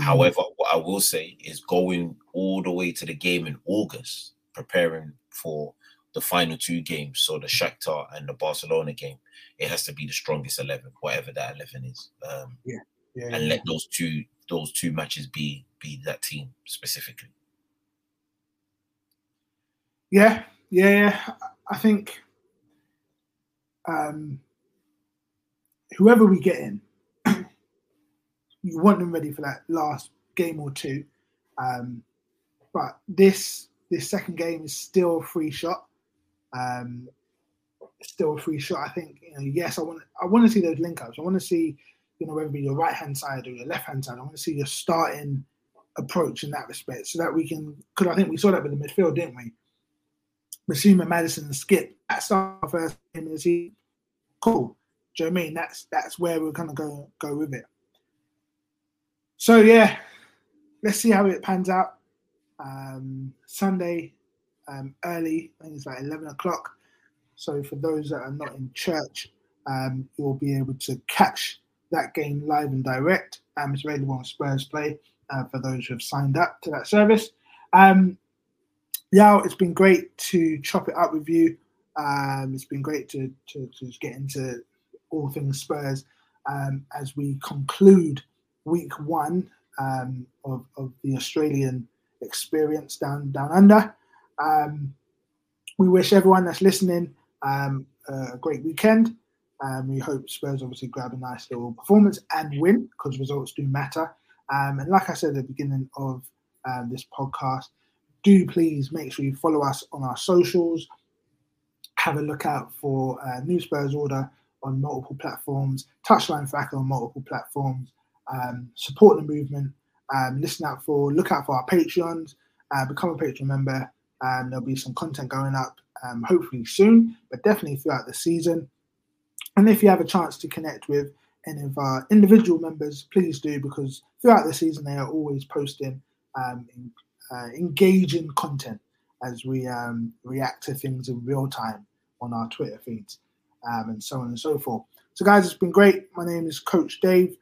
However, what I will say is going all the way to the game in August, preparing for the final two games, so the Shakhtar and the Barcelona game, it has to be the strongest eleven, whatever that eleven is. Um, Yeah, yeah, and yeah. let those two those two matches be be that team specifically. Yeah, yeah, yeah. I think um, whoever we get in, you want them ready for that last game or two. Um, but this this second game is still a free shot. Um, still a free shot. I think you know. Yes, I want I want to see those link ups. I want to see you know whether it be your right hand side or your left hand side. I want to see your starting approach in that respect, so that we can. Because I think we saw that with the midfield, didn't we? Bissouma, Maddison, and Skipp. That's our first game of the season. Cool. Do you know I mean? That's that's where we're gonna go go with it. So yeah, let's see how it pans out. Um, Sunday, um, early, I think it's like eleven o'clock. So for those that are not in church, um, you'll be able to catch that game live and direct. Um, it's available on Spurs Play uh, for those who have signed up to that service. Um, Yaw, it's been great to chop it up with you. Um, it's been great to, to, to get into all things Spurs um, as we conclude week one um, of, of the Australian experience down down under. Um, we wish everyone that's listening um, a great weekend. Um, we hope Spurs obviously grab a nice little performance and win because results do matter. Um, and like I said at the beginning of um, this podcast, do please make sure you follow us on our socials. Have a look out for uh, New Spurs Order on multiple platforms, Touchline Fracas on multiple platforms. Um, support the movement. Um, listen out for, look out for our Patreons. Uh, become a Patreon member. And there'll be some content going up um, hopefully soon, but definitely throughout the season. And if you have a chance to connect with any of our individual members, please do because throughout the season they are always posting um, uh, engaging content as we um, react to things in real time on our Twitter feeds um, and so on and so forth. So, guys, it's been great. My name is Coach Dave.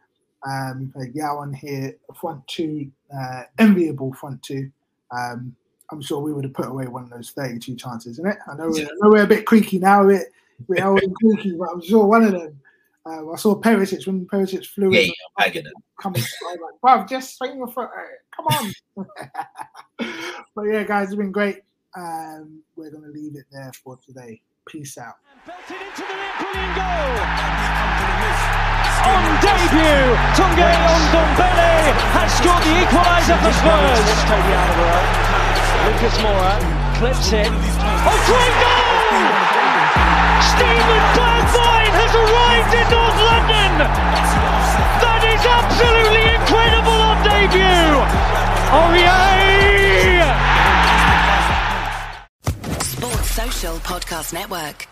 Um, played Yawan here, front two, uh, enviable front two. Um, I'm sure we would have put away one of those 32 chances, isn't it? I know, we're, I know we're a bit creaky now, a bit, a bit old and creaky, but I'm sure one of them. Uh, I saw Perisic when Perisic flew Yeah, in. yeah, bagging it. Coming, I was like, bruv, just swing your foot. uh, Come on. but yeah, guys, it's been great. Um, we're going to leave it there for today. Peace out. Brilliant goal. On debut, Tanguy Ndombele has scored the equaliser for Spurs. Lucas Moura clips it. Oh, great goal! Steven Bergwijn has arrived in North London. That is absolutely incredible on debut. Yeah! Sports Social Podcast Network.